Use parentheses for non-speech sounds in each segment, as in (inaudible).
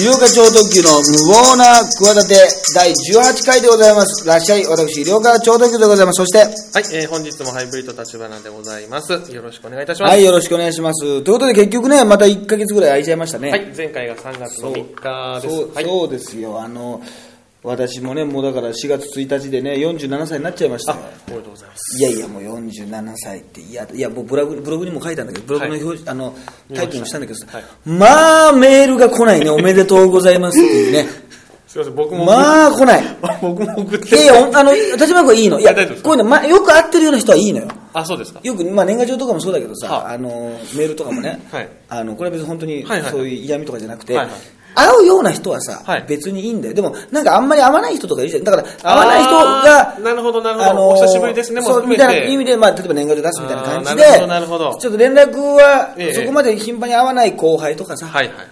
医療課長特急の無謀な企て第18回でございます。らっしゃい、私、医療課長特急でございます。そして、はい、えー本日もハイブリッド立花でございます。よろしくお願いいたします。はい、よろしくお願いします。ということで結局ね、また1ヶ月ぐらい空いちゃいましたね。はい、前回が3月の3日です。そうはい、そうですよ。あの、私もね、もうだから4月1日でね、47歳になっちゃいましたよ。おめでとうございます。いやいや、もう47歳って、いや、いや、もうブログブログにも書いたんだけど、ブログの表示、あの、タイトルにしたんだけどさ、はいまあ、メールが来ないね、おめでとうございますっていうね。(laughs) すいません、僕も、まあ、来ない。(laughs) 僕も送っていやいや、あの、立場君いいの。いや、大丈夫ですか？こういうの、まあ、よく会ってるような人はいいのよ。あ、そうですか。よく、まあ、年賀状とかもそうだけどさ、はああの、メールとかもね、はいあの、これは別に本当にはいはいはいそういう嫌味とかじゃなくて、はいはい会うような人はさ、はい。別にいいんだよ。でも、なんかあんまり会わない人とかいるじゃん。だから、会わない人があ、ーなるほどなるほど。お久しぶりですねもそう、み含めてたいな意味で、まあ、例えば年賀状出すみたいな感じで、あーなるほどなるほど。ちょっと連絡はええ、そこまで頻繁に会わない後輩とかさ、はいはいはい。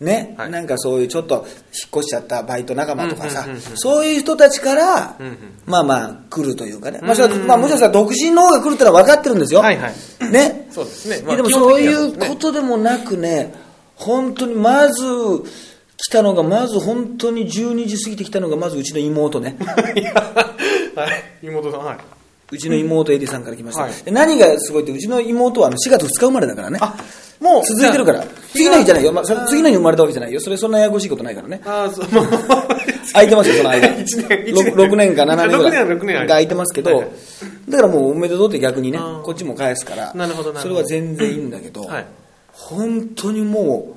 ね、はい。なんかそういうちょっと引っ越しちゃったバイト仲間とかさ、うんうんうんうん。そういう人たちから、うんうん。まあまあ来るというかね、まあそれはまあもちろんさ、独身の方が来るってのは分かってるんですよ。はいはい。ね。そうですね。いやでも基本そうい的にはですねうことでもなくね、本当にまず来たのが、まず本当に12時過ぎてきたのが、まずうちの妹ね。(laughs) はい、妹さん、はい。うちの妹エリさんから来ました。はいで何がすごいって、うちの妹はあの4月2日生まれだからね。あ、もう、続いてるから。次の日じゃないよ。まあ、それ次の日生まれたわけじゃないよ。それそんなややこしいことないからね。あー、そう、もう、(laughs) 空いてますよ、その間。一年一年 6, 年か7年ぐらい。6年6年が空いてますけど、はいはいだからもうおめでとうって逆にねこっちも返すから、なるほどなるほどそれは全然いいんだけど、はい。本当にもう、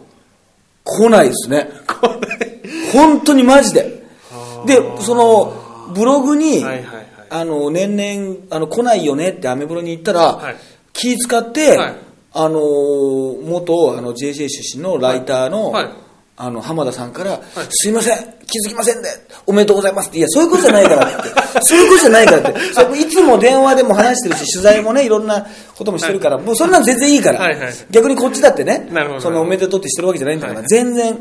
来ないですね。本当にマジで。で、その、ブログに、はいはいはい。あの、年々、あの、来ないよねってアメブロに言ったら、はい。気使って、はい。あの、元、あの、JJ 出身のライターの、はいはいあの、浜田さんから、すいません、気づきませんで、おめでとうございますって、いや、そういうことじゃないからって、(laughs) そういうことじゃないからって、それいつも電話でも話してるし、取材もね、いろんなこともしてるから、もうそんなの全然いいから、はいはい逆にこっちだってねそのおめでとうってしてるわけじゃないんだから、はい。全然、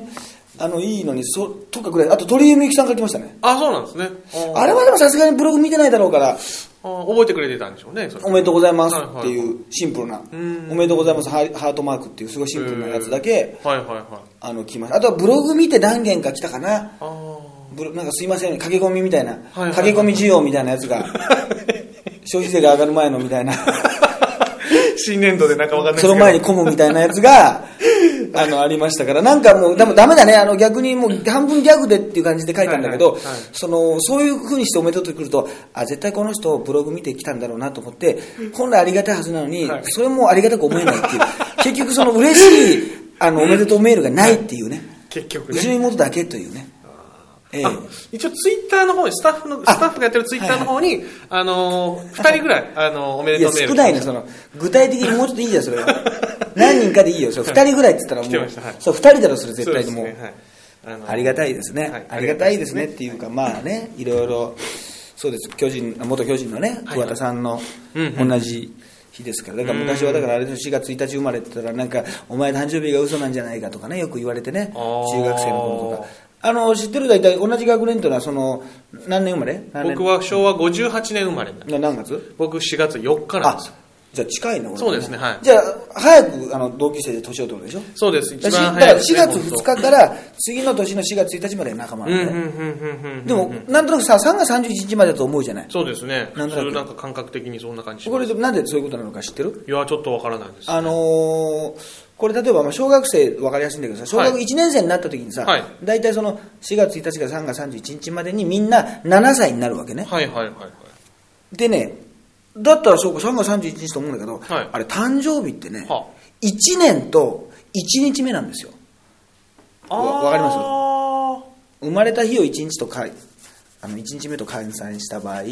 あの、いいのに、そ、とかくらい、あと鳥居みゆきさんから来ましたね。あ、そうなんですね。ああれはでもさすがにブログ見てないだろうから、あ覚えてくれてたんでしょうね、おめでとうございますはいはいっていうシンプルな、ん。おめでとうございますハーハートマークっていうすごいシンプルなやつだけ、はいはいはい。あの、来ました。あとはブログ見て何件か来たかな。あブロなんかすいません、駆け込みみたいな、はいはい駆け込み需要みたいなやつが、(laughs) 消費税が上がる前のみたいな、あ。新年度でなんかわかんない。その前に込むみたいなやつが、(laughs) あの、ありましたから、なんかもう、でもダメだね、あの、逆にもう半分ギャグでっていう感じで書いたんだけど、はいはいはい。その、そういう風にしておめでとうってくると、あ、絶対この人ブログ見てきたんだろうなと思って、本来ありがたいはずなのに、はい。それもありがたく思えないっていう、結局その嬉しい、あの、おめでとうメールがないっていうね、結局うちのね。妹だけというね。ええあ一応ツイッターの方に、スタッフの、スタッフがやってるツイッターの方に、あのー、二人ぐらい、あのー、おめでとうメール。少ないね、その、具体的にもうちょっといいじゃん、それは。(laughs) 何人かでいいよ、それ二人ぐらいって言ったらもうはい、そう、二人だろ、それ絶対にもう。ですね。はい。あのーありがたいですね、はいありがたいですねっていうか、まあね、いろいろ、そうです、巨人、元巨人のね、はい桑田さんの同じ日ですから、だから昔はだからあれで4月1日生まれってたら、なんか、お前誕生日が嘘なんじゃないかとかね、よく言われてね、中学生の頃とか。あの、知ってる？大体同じ学年というのは、その、何年生まれ？僕は昭和58年生まれ何月？僕4月4日なんですよ。じゃあ近いね、俺そうですねはいじゃあ、早くあの同級生で年を取るでしょ？そうです。一だし番だから4早いですね月2日から次の年の4月1日まで仲間なんで、うん、うん、うんうん。でも、なんとなくさ、3月31日までだと思うじゃない？そうですね。なんとなくなんか感覚的にそんな感じ。これでなんでそういうことなのか知ってる？いや、ちょっとわからないです。あのーこれ例えばまあ小学生分かりやすいんだけどさ小学はい1年生になった時にさ、はい大体その4月1日から3月31日までにみんな7歳になるわけねはい、はい、はい、はい。でねだったらそうか3月31日と思うんだけど、はい。あれ誕生日ってね、は1年と1日目なんですよ。わわかります？あ生まれた日を1日とかあの1日目と換算した場合。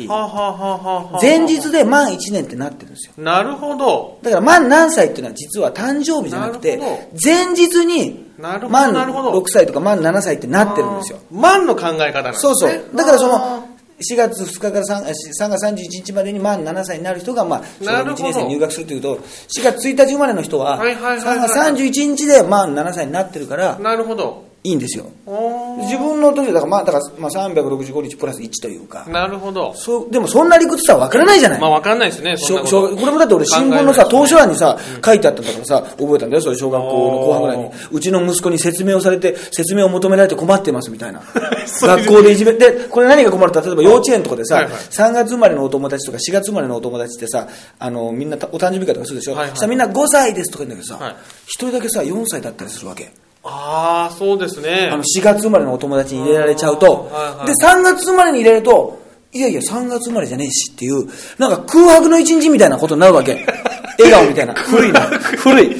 前日で満1年ってなってるんですよ。なるほど。だから満何歳っていうのは実は誕生日じゃなくて前日になるほど。満なるほど6歳とか満7歳ってなってるんですよ。あー。万の考え方なんですね。そうそう。だからそあの4月2日から 3, 3月31日までに満7歳になる人が、まあ、小学1なるほど年生に入学するというと4月1日生まれの人ははいはいはいはい3月31日で満7歳になってるからーなるほど。いいんですよ。お自分の時だから、まあ、だから、まあ、365日プラス1というかー。なるほど。そう、でもそんな理屈さ、わからないじゃない。まあわかんないですね。しそんなここれもだって俺新聞のさ、当初欄にさ、書いてあったんだからさ、覚えたんだよ、それ小学校の後半ぐらいにお。うちの息子に説明をされて、説明を求められて困ってますみたいな。(laughs) 学校でいじめ、で、これ何が困るって、例えば幼稚園とかでさ、はいはい3月生まれのお友達とか4月生まれのお友達ってさ、あの、みんなたお誕生日会とかするでしょ。はいはいそしたらみんな5歳ですとか言うんだけどさはい、一、人だけさ、4歳だったりするわけ。ああ、そうですね。あの、4月生まれのお友達に入れられちゃうとはいは、いで、3月生まれに入れると、いやいや、3月生まれじゃねえしっていう、なんか空白の一日みたいなことになるわけ。(laughs) 笑顔みたいな。古いな。古い。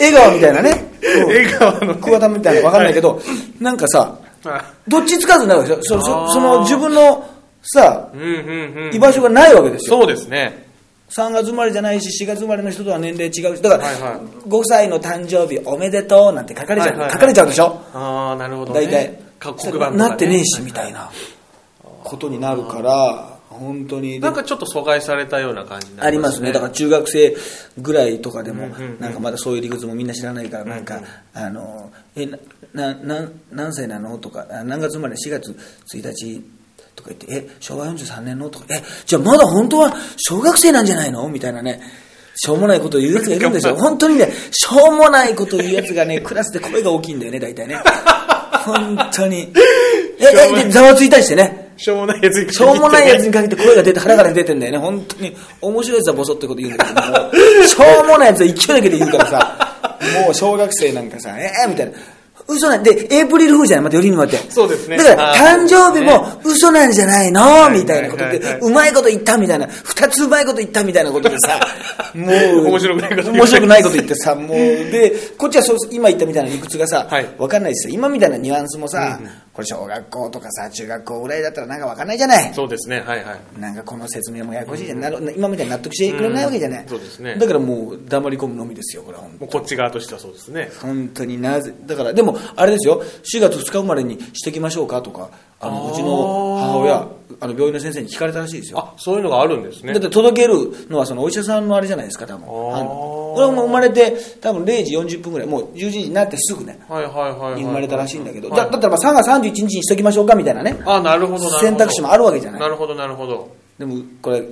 笑顔みたいなね。うん笑顔の。桑田みたいなわかんないけど、なんかさ、あどっちつかずになるわけですよ。そあーそその自分のさ、うんうんうん。居場所がないわけですよ。そうですね。3月生まれじゃないし、4月生まれの人とは年齢違うし、だから、はいはい。5歳の誕生日おめでとうなんて書かれちゃう、はいはいはい。書かれちゃうでしょ？ああ、なるほど、ね。大体、か黒ね、なってねえしみたいなことになるから本当に。なんかちょっと阻害されたような感じになありますね。だから中学生ぐらいとかでもうんうんうん。なんかまだそういう理屈もみんな知らないからなんかあのえなな何歳なの？とかあ何月生まれ？4月1日とか言ってえ昭和43年の？とかえじゃあまだ本当は小学生なんじゃないの？みたいなねしょうもないことを言うやつがいるんですよ。(laughs) 本当にね、しょうもないことを言うやつがね、(laughs) クラスで声が大きいんだよね、大体ね。本当に。え、え、で、ざわついたりしてね。しょうもないやつにしょうもないやつにかけて声が出て腹から出てんだよね。本当に。面白いやつはボソってこと言うんだけども、しょうもないやつは勢いだけで言うからさ、もう小学生なんかさ、えー、みたいな。嘘なんで、エイプリルフールじゃない？またよりにまって。そうですね。だから、誕生日も嘘なんじゃないの？いみたいなこと。でうまいこと言ったみたいな、二つうまいこと言ったみたいなことでさ、(laughs) もう、面白くないこと面白くないこと言ってさ、もう、で、こっちはそう今言ったみたいな理屈がさはい、わかんないですよ。今みたいなニュアンスもさ、これ小学校とかさ、中学校ぐらいだったらなんかわかんないじゃない。そうですね、はいはい。なんかこの説明もややこしいじゃん、なる今みたいに納得してくれないわけじゃない、うん。そうですね。だからもう黙り込むのみですよこれは本もうこっち側としてはそうですね。当本当になぜだからでもあれですよ。4月2日生まれにしてきましょうかとかあのうちの母親あの病院の先生に聞かれたらしいですよ。あ、そういうのがあるんですね。だっ。て届けるのはそのお医者さんのあれじゃないですか多分あーあの俺も生まれて多分0時40分ぐらいもう11時になってすぐね生まれたらしいんだけど、はい。だだったらまあ3月31日にしときましょうかみたいなね。あ、なるほどなるほど。選択肢もあるわけじゃない。なるほどなるほど。でもこれ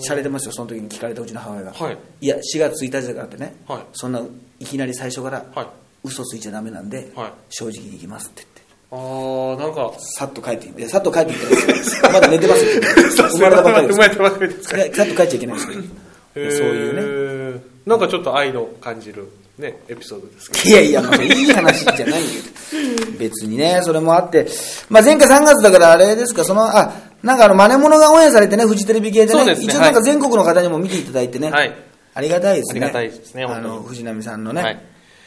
しゃれてますよその時に聞かれたうちの母親が、はい。や4月1日だからってね、はい。そんないきなり最初からはい。嘘ついちゃダメなんで、はい。正直に行きますって言って。あー、なんか、さっと帰っていやさっと帰ってきてないまだ寝てますよ。(laughs) 生まれたばっかりですさっと帰っちゃいけないですけどそういうね。なんかちょっと愛の感じるね、エピソードですけいやいや、まあ、いい話じゃないよ。(laughs) 別にね、それもあって、まあ、前回3月だからあれですか、その、あ、なんかあの、真似物がオンエアされてね、フジテレビ系でね、ですね一応なんか全国の方にも見ていただいてね、はい。ありがたいですね。ありがたいですねあの、藤波さんのね、はい。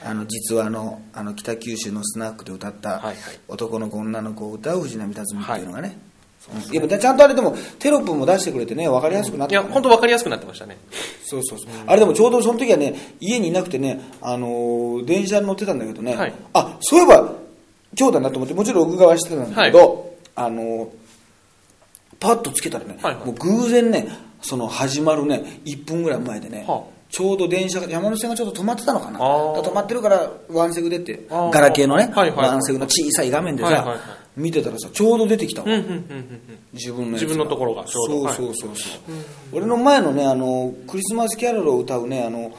あの、実話の、あの、北九州のスナックで歌った、男の子女の子を歌う藤波辰巳っていうのがね、いやちゃんとあれでもテロップも出してくれてね分かりやすくなっど。いや、本当わかりやすくなってましたね。そうそうそう、あれでもちょうどその時はね家にいなくてね、あのー電車に乗ってたんだけどね、はい。あそういえば今日だなと思ってもちろん録画はしてたんだけど、あのーパッとつけたらね、はいはい。もう偶然ねその始まるね1分ぐらい前でね、はちょうど電車が山手線がちょっと止まってたのかな。止まってるからワンセグでってガラケーのね、はいはいはい。ワンセグの小さい画面でさ、はいはいはい見てたらさちょうど出てきたわ。自分の自分のところがちょうど。そうそうそうそう、俺の前のねあのクリスマスキャロルを歌うねあの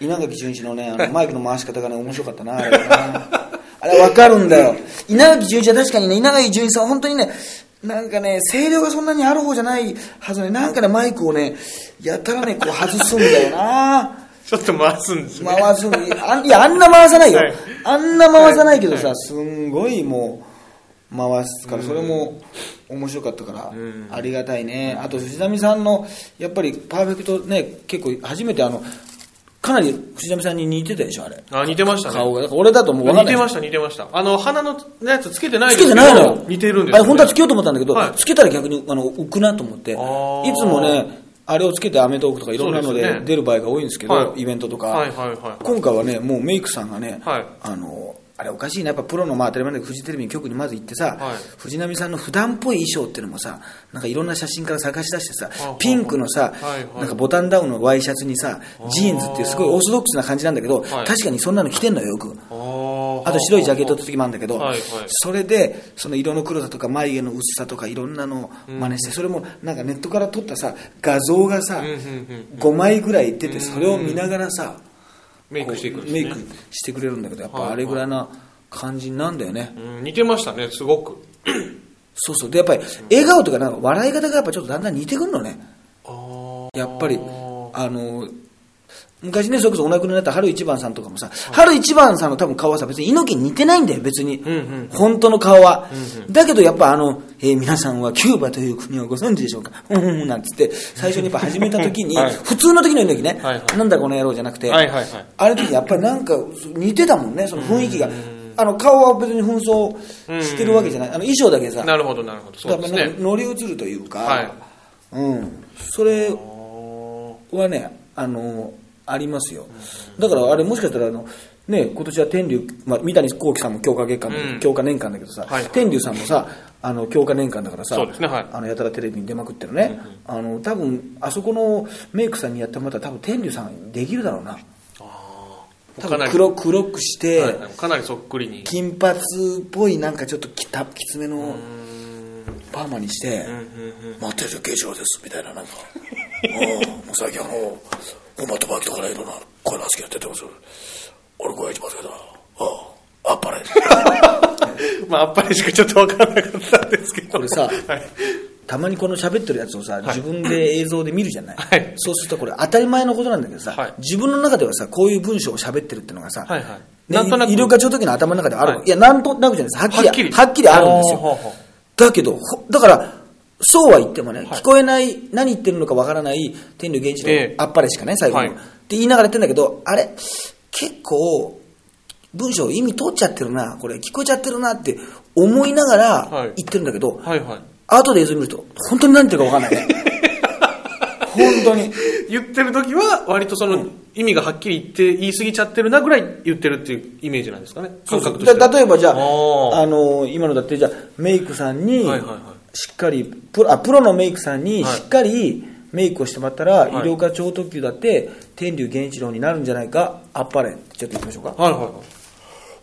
稲垣潤一のねあのマイクの回し方がね面白かったなあれがな (laughs) あれ分かるんだよ。稲垣潤一は確かにね稲垣潤一さんは本当にねなんかね声量がそんなにある方じゃないはずね。なんかねマイクをねやたらねこう外すんだよな。(laughs) ちょっと回すんですね。回すんいやあんな回さないよ、はい。あんな回さないけどさ、すんごいもう回すからそれも面白かったから、ん。ありがたいね。あと藤波さんのやっぱりパーフェクトね結構初めてあのかなり藤波さんに似てたでしょあれ。あ、似てましたね。顔が。だから俺だともう分かんない。似てました、似てました。あの、鼻のやつつけてないつけてないのよ。似てるんですよ、あれ本当はつけようと思ったんだけど、はい。つけたら逆にあの浮くなと思っていつもねあれをつけてアメトークとかいろんなので出る場合が多いんですけどはい。イベントとか、はいはいはい。今回はねもうメイクさんがね、はい。あのあれおかしいな。やっぱプロのまあ当たり前だけどフジテレビの局にまず行ってさ、はい。藤波さんの普段っぽい衣装っていうのもさなんかいろんな写真から探し出してさあピンクのさ、はいはい。なんかボタンダウンのワイシャツにさジーンズっていうすごいオーソドックスな感じなんだけど、はい。確かにそんなの着てんのよよく。ああと白いジャケットって時もあるんだけど、それでその色の黒さとか眉毛の薄さとかいろんなのを真似して、それもなんかネットから撮ったさ画像がさ、うんうんうん5枚ぐらい出てそれを見ながらさ、メイクしていくんですね。メイクしてくれるんだけどやっぱあれぐらいな感じなんだよね、うん似てましたねすごく。(coughs) そうそう。でやっぱり笑顔とかなんか笑い方がやっぱちょっとだんだん似てくるのね。あやっぱりあの昔ねそれこそお亡くなりになった春一番さんとかもさ、春一番さんの多分顔はさ別に猪木に似てないんだよ別に、んうん本当の顔は、だけどやっぱあの、えー皆さんはキューバという国をご存知でしょうか。うんうんうんなんつって最初にやっぱ始めた時に、(laughs) はい。普通の時の猪木ね、はいはい。なんだこの野郎じゃなくて、はいはいはい。あれの時やっぱりなんか似てたもんねその雰囲気が、あの顔は別に紛争してるわけじゃない、あの衣装だけさ。なるほどなるほど。そうですね。乗り移るというか、はい。うん、それはねあのありますよ。だからあれもしかしたらあのね今年は天竜、まあ、三谷幸喜さんも強化月間だけど、うん。強化年間だけどさ、はい天竜さんもさあの強化年間だからさねはい。あのやたらテレビに出まくってるね、あの多分あそこのメイクさんにやってもらったら多分天竜さんできるだろうな。黒黒くして、はいかなりそっくりに。金髪っぽいなんかちょっときたきつめのパーマにして「待ってる慶長です」みたいななんか「(laughs) うんもう最近あの本間とバキとかねいろんなこういうの好きやっててます俺こうやってますけどあああっぱれ」(laughs) まああっぱれしかちょっと分からなかったんですけど。これさはい。たまにこの喋ってるやつをさ自分で映像で見るじゃない、はい。そうするとこれ当たり前のことなんだけどさ、はい。自分の中ではさこういう文章を喋ってるっていうのがさ、はいはい。ねなんとなく。医療課長時の頭の中である。の、はい。い、やなんとなくじゃないです。はっきりはっきりはっきりあるんですよ。だけどほだからそうは言ってもね、聞こえない何言ってるのかわからない天竜源一ええ。郎あっぱれしかね最後に、はい。って言いながら言ってんだけどあれ？結構文章意味通っちゃってるなこれ。聞こえちゃってるなって思いながはい。ら言ってるんだけど、はいはい。後で映像見ると本当に何言ってるか分かんない。ね (laughs) 本当に。言ってる時は割とその意味がはっきり言って言い過ぎちゃってるなぐらい言ってるっていうイメージなんですかね。感覚として例えばじゃあああの今のだってじゃあメイクさんにはいはいはいしっかりプロあプロのメイクさんにはい。しっかりメイクをしてもらったら、い。医療科超特急だって天竜源一郎になるんじゃないかあっぱれちょっと言ってみましょうか。はいはいはい。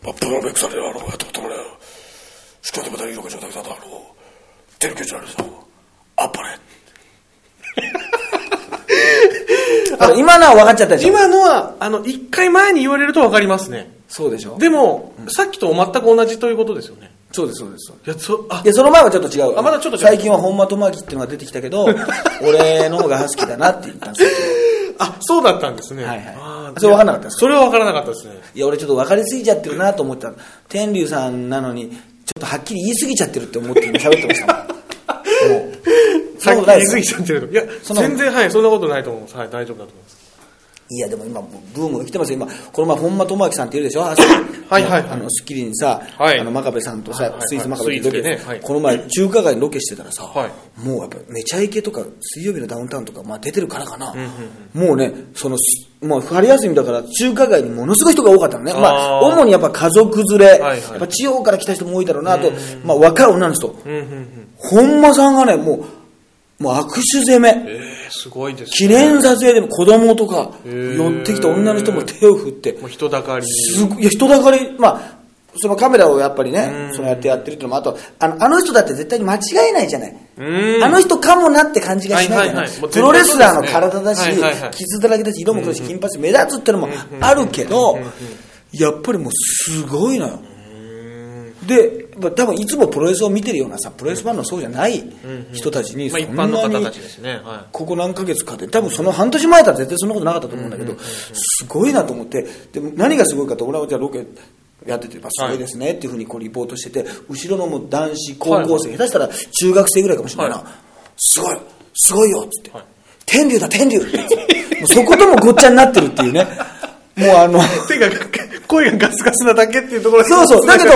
まあ、プロメイクさんであのやってもらうしかもまた色が状態だとあのテレビ局長ですよ。(laughs) あっぱれあ今のは分かっちゃったでしょ？今のはあの1回前に言われると分かりますね。そうでしょ？でも、さっきと全く同じということですよねそうですそうです。いやそあ。いやその前はちょっと違う。あまだちょっと違う。最近は本間智明っていうのが出てきたけど俺の方が好きだなって言ったんですよ。(laughs) あそうだったんですね。はいはい。それ分かんなかったですそれは分からなかったですね。いや俺ちょっと分かりすぎちゃってるなと思った。天竜さんなのにちょっとはっきり言い過ぎちゃってるって思って今喋ってましたもん。(laughs) もうさっきそうないです。言い過ぎちゃってると。いや全然はいそんなことないと思いますはい大丈夫だと思いますいやでも今ブームが来てますよ。今この前本間智明さんっているでしょ？はいはいはい。あの『スッキリ』にさ、はい。あの真壁さんとさ、はいはい。はいスイーツ真壁でロケ。ね。はい。この前中華街にロケしてたらさ、はい。もうやっぱめちゃイケとか水曜日のダウンタウンとか、まあ、出てるからかな、もうねそのすもう春休みだから中華街にものすごい人が多かったのね。まああー主にやっぱ家族連れ、はいはい。やっぱ地方から来た人も多いだろうなあと、まあ、若い女の人、うんうんうん。本間さんがねもうもう握手攻め、えー、すごいです記念撮影でも子供とか寄ってきた女の人も手を振って。もう人だかりすごい。いや人だかりまあそのカメラをやっぱりねそのやってやってるっていうのもあとあのあの人だって絶対に間違えないじゃない。うん。あの人かもなって感じがしないじゃない。プロレスラーの体だし傷だらけだし色も黒いし金髪目立つってのもあるけどやっぱりもうすごいのよでまあ多分いつもプロレスを見てるようなさプロレスファンのそうじゃない人たちにまあ、そんな一般の方にたちですねはここ何ヶ月かで多分その半年前だら絶対そんなことなかったと思うんだけどすごいなと思ってでも何がすごいかと俺はじゃあロケやってて、まあ、すごいですねっていうふうにこうリポートしてて後ろのもう男子高校生、下手したら中学生ぐらいかもしれないな、はいすごいすごいよっつって、はい天竜だ天竜ってそこともごっちゃになってるっていうねもうあのい手が声がガスガスなだけっていうところそうそう。だけど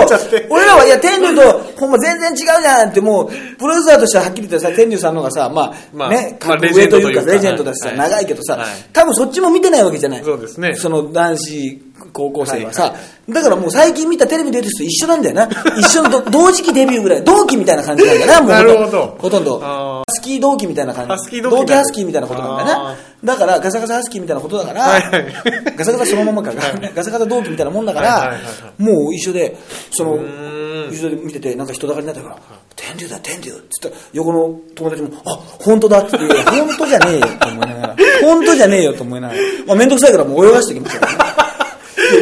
俺らは、いや、天竜と、ほんま全然違うじゃんって、もう、プロレスラーとしてははっきり言ってさ、天竜さんの方がさ、まあ、まあね、まあ格上というか、レジェンドだしさ、はい。長いけどさはい、多分そっちも見てないわけじゃない。そうですね。その男子高校生は。さ、だからもう最近見たテレビ出てる人一緒なんだよな。(laughs) 一緒のど同時期デビューぐらい、同期みたいな感じなんだよな、も (laughs) うなるほど。ほとんど。スキー同期みたいな感じ。同期ハスキーみたいなことなんだよあな。だから、ガサガサハスキーみたいなことだから、(laughs) ガサガサそのままか、ガサガサ同期みたいなもんだからもう一緒で、その、ん。後ろで見てて、なんか人だかりになったから、天竜だ、天竜って言ったら、横の友達も、あ、本当だって言って、本当じゃねえよと思いながら、本当じゃねえよと思いながら、まあめんどくさいからもう泳がしてきましたからね。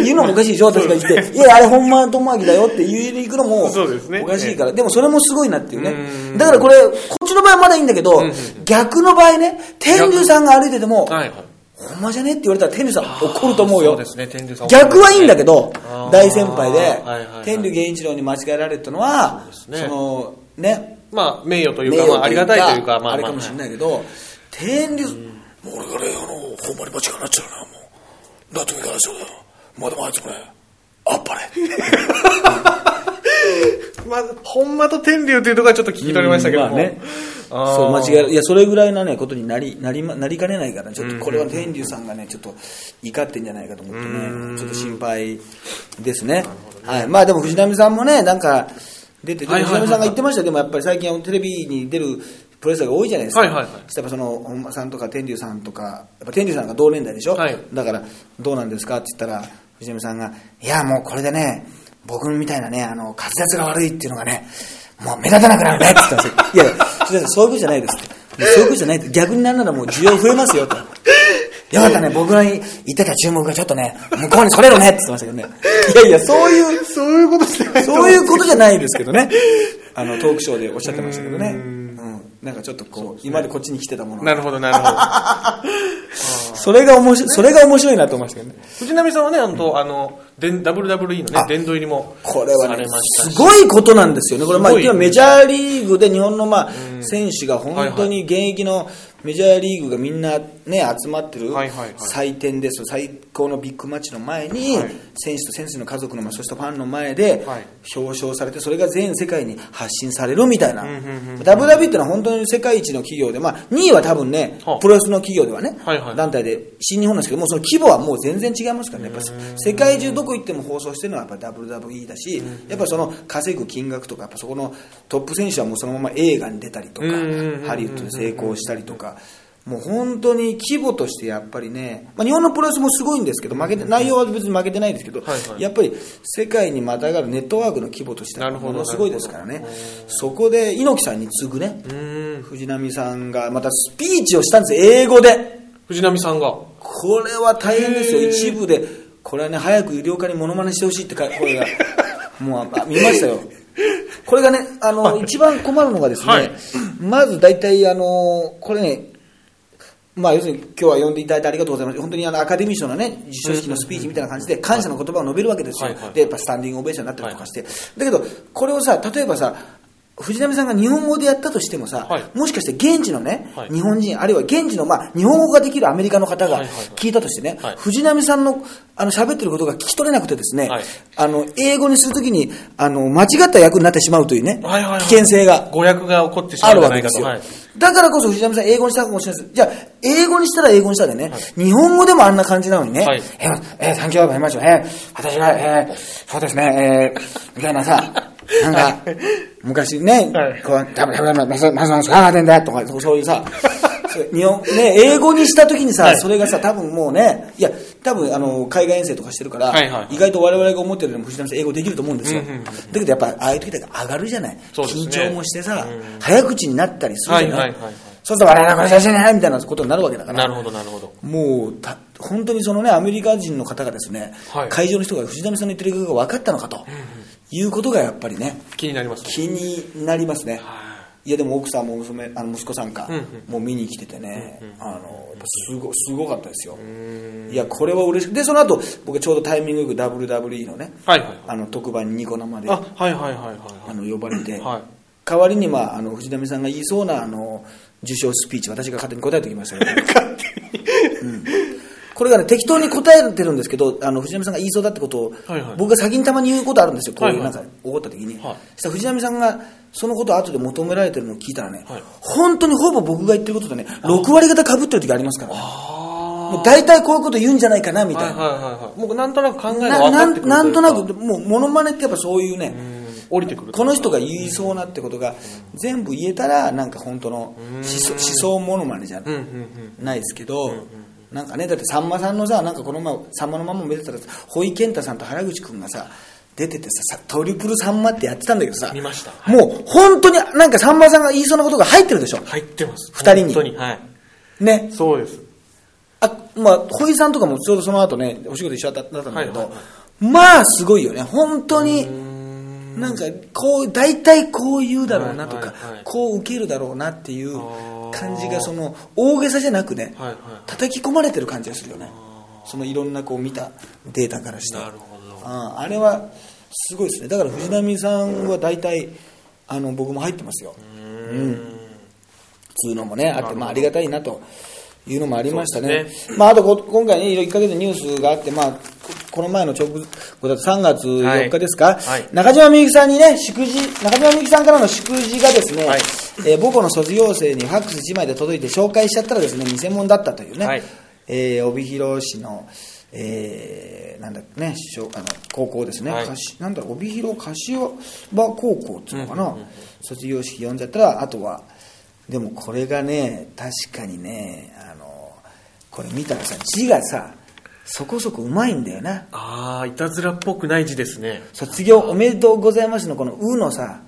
言うのもおかしいでしょ私が言って、いや、あれ本間智明だよって言いに行くのもそうですね。おかしいから、でもそれもすごいなっていうね。う。ん。だからこれ、こっちの場合はまだいいんだけど、逆の場合ね、天竜さんが歩いてても、はいはい。ほんまじゃねって言われたら天竜さん怒ると思うよ。そうですね、天竜さん。逆はいいんだけど大先輩で天竜源一郎に間違えられたのは、その、ね、まあ、名誉というか、あ、ありがたいというか、まあ、あれかもしれないけど、天竜、もう俺がね、あの、ほんまに間違いになっちゃうな、もう。だといかないですよ。まだまあいつもね、あっぱれ。(laughs) まあ、本間と天竜というところはちょっと聞き取りましたけども。まあね。そう、間違え、いや、それぐらいなね、ことになり、なりま、なりかねないから、ちょっとこれは天竜さんがね、ちょっと怒ってんじゃないかと思ってね、ちょっと心配ですね。はい。まあでも藤波さんもね、なんか、出て、でもはいはいはい。藤波さんが言ってました。でもやっぱり最近はテレビに出るプロレスラーが多いじゃないですか。はいはいはい。そしたらその、本間さんとか天竜さんとか、やっぱ天竜さんが同年代でしょ。はい。だから、どうなんですかって言ったら、藤波さんが、いや、もうこれでね、僕みたいなね、あの、滑舌が悪いっていうのがね、もう目立たなくなるねって言ったんですよ。(laughs) いやそういうことじゃないですって。そういうことじゃないって。逆になんならもう需要増えますよと。よかったね、僕の言ってた注目がちょっとね、向こうにそれるねって言ってましたけどね。いやいや、そういう、そういうことじゃないそういうことじゃないですけどね。あの、トークショーでおっしゃってましたけどね。うん。なんかちょっとこう、今までこっちに来てたものなるほど、なるほど。(laughs) それが面白い、それが面白いなと思いましたけどね。藤波さんはね、あの、あの、でん WWE のねあ、殿堂入りもこれはねすごいことなんですよね。これ、まあ、すごい言ってもメジャーリーグで日本の、まあ、選手が本当に現役のメジャーリーグがみんなね、集まってる祭典です。最高のビッグマッチの前にはい、選手と選手の家族の、まあ、そしてファンの前ではい。表彰されて、それが全世界に発信されるみたいな。WW っていうのは本当に世界一の企業で、まあ、2位は多分ねはあ、プロレスの企業ではね団体で新日本なんですけども、その規模はもう全然違いますからね。やっぱ世界中どこ行っても放送してるのはやっぱ WWE だし、やっぱその稼ぐ金額とか、やっぱそこのトップ選手はもうそのまま映画に出たりとかハリウッドで成功したりとか、もう本当に規模としてやっぱりね、まあ、日本のプロレスもすごいんですけど、負けて、内容は別に負けてないですけど、はいはいやっぱり世界にまたがるネットワークの規模としてものすごいですからね。そこで猪木さんに次ぐね。藤波さんがまたスピーチをしたんですよ、英語で。藤波さんが。これは大変ですよ、一部で。これはね、早く医療科にモノマネしてほしいってか声が、もう、あ見ましたよ。これがね、あの、一番困るのがですね、はいまず大体、あの、これね、まあ、要するに今日は呼んでいただいてありがとうございます。本当にあのアカデミー賞のね、授賞式のスピーチみたいな感じで感謝の言葉を述べるわけですよ。で、やっぱスタンディングオベーションになったりとかして。だけど、これをさ、例えばさ、藤波さんが日本語でやったとしてもさ、はいもしかして現地のね、はい日本人、あるいは現地の、まあ、日本語ができるアメリカの方が聞いたとしてね、はい藤波さんのあの喋ってることが聞き取れなくてですね、はいあの英語にするときにあの間違った役になってしまうというね、はいはいはい危険性が誤訳が起こってしまあ。るわけですよ。はい。だからこそ藤波さん英語にしたかもしれないです。じゃあ、英語にしたら英語にしたでね、日本語でもあんな感じなのにね、はい。えー、えー、サンキューバイマッチョ、えー、私が、えー、そうですね、えー、みたいなさ、(laughs) なんか、昔ね、はい。こう、ダブダブダブ、マスマスマスガーデンだとか、そういうさ、(laughs) 日本、ね、英語にした時にさ、はい。それがさ、多分もうね、いや、多分あの、海外遠征とかしてるから、はいはい意外と我々が思ってるよりも藤波さん英語できると思うんですよ。うんうんうんだけどやっぱ、ああいう時だけ上がるじゃない。ね緊張もしてさ、早口になったりするじゃない。はいはいはいはいそうすると我々はこれ写真ねみたいなことになるわけだから。なるほど、なるほど。もうた、本当にそのね、アメリカ人の方がですね、はい会場の人が藤波さんの言ってることが分かったのかと、いうことがやっぱりね、気になりますね。気になりますね。いやでも奥さんも娘あの息子さんか、もう見に来ててね、あのすごすごかったですよ。いやこれは嬉しくでその後僕ちょうどタイミングよく WWE のね、はいはい。あの特番にニコ生であ、の呼ばれて、はい。代わりに、まあ、あの藤波さんが言いそうなあの受賞スピーチ私が勝手に答えておきましたけど、うん。これがね適当に答えてるんですけどあの藤波さんが言いそうだってことを、はいはい。僕が先にたまに言うことあるんですよこういうないんか怒った時に、はい。そしたら藤波さんがそのことを後で求められてるのを聞いたらね、はい本当にほぼ僕が言ってることとね6割方被ってる時ありますからねあもう大体こういうこと言うんじゃないかなみたいな。はいはいはいはい。もうなんとなく考えがな分かってくるなんなんとなく、もう、モノマネってやっぱそういうね、うん降りてくる。この人が言いそうなってことが全部言えたら、なんか本当の思想モノマネじゃ。ないですけど、なんかね、だってさんまさんのさ、なんかこの前、さんまのままも出てたら、ほいけんたさんと原口くんがさ、出ててさ、さトリプルさんまってやってたんだけどさ、見ましたもう本当になんかさんまさんが言いそうなことが入ってるでしょ？入ってます。二人に本当に。はい。ね。そうです。あ、まあ、ほいさんとかもちょうどその後ね、お仕事一緒だったんだけど、はいはいはまあすごいよね。本当に、なんか、こう、大体こう言うだろうなとか、はいはいはいこう受けるだろうなっていう感じが、その、大げさじゃなくね、はいはい叩き込まれてる感じがするよね。そのいろんなこう見たデータからして。なるほど。あーあれは、すごいですね。だから藤波さんは大体、あの、僕も入ってますよ。うん。つうのもね、あって、まあ、ありがたいなというのもありましたね。そうでまあ、あとこ、今回ね、1ヶ月ニュースがあって、まあ、ここの前の直後だと3月4日ですか、はいはい中島みゆきさんにね、祝辞、中島みゆきさんからの祝辞がですね、はいえー母校の卒業生にファックス1枚で届いて紹介しちゃったらですね、偽物だったというね、はいえー帯広市の、えーなんだっけね、小あの高校ですね、はいなんだろう、帯広柏高校っていうのかな、卒業式読んじゃったら、あとは、でもこれがね、確かにね、あの、これ見たらさ、字がさ、そこそこうまいんだよな。ああ、いたずらっぽくない字ですね。卒業おめでとうございますのこの「う」のさ、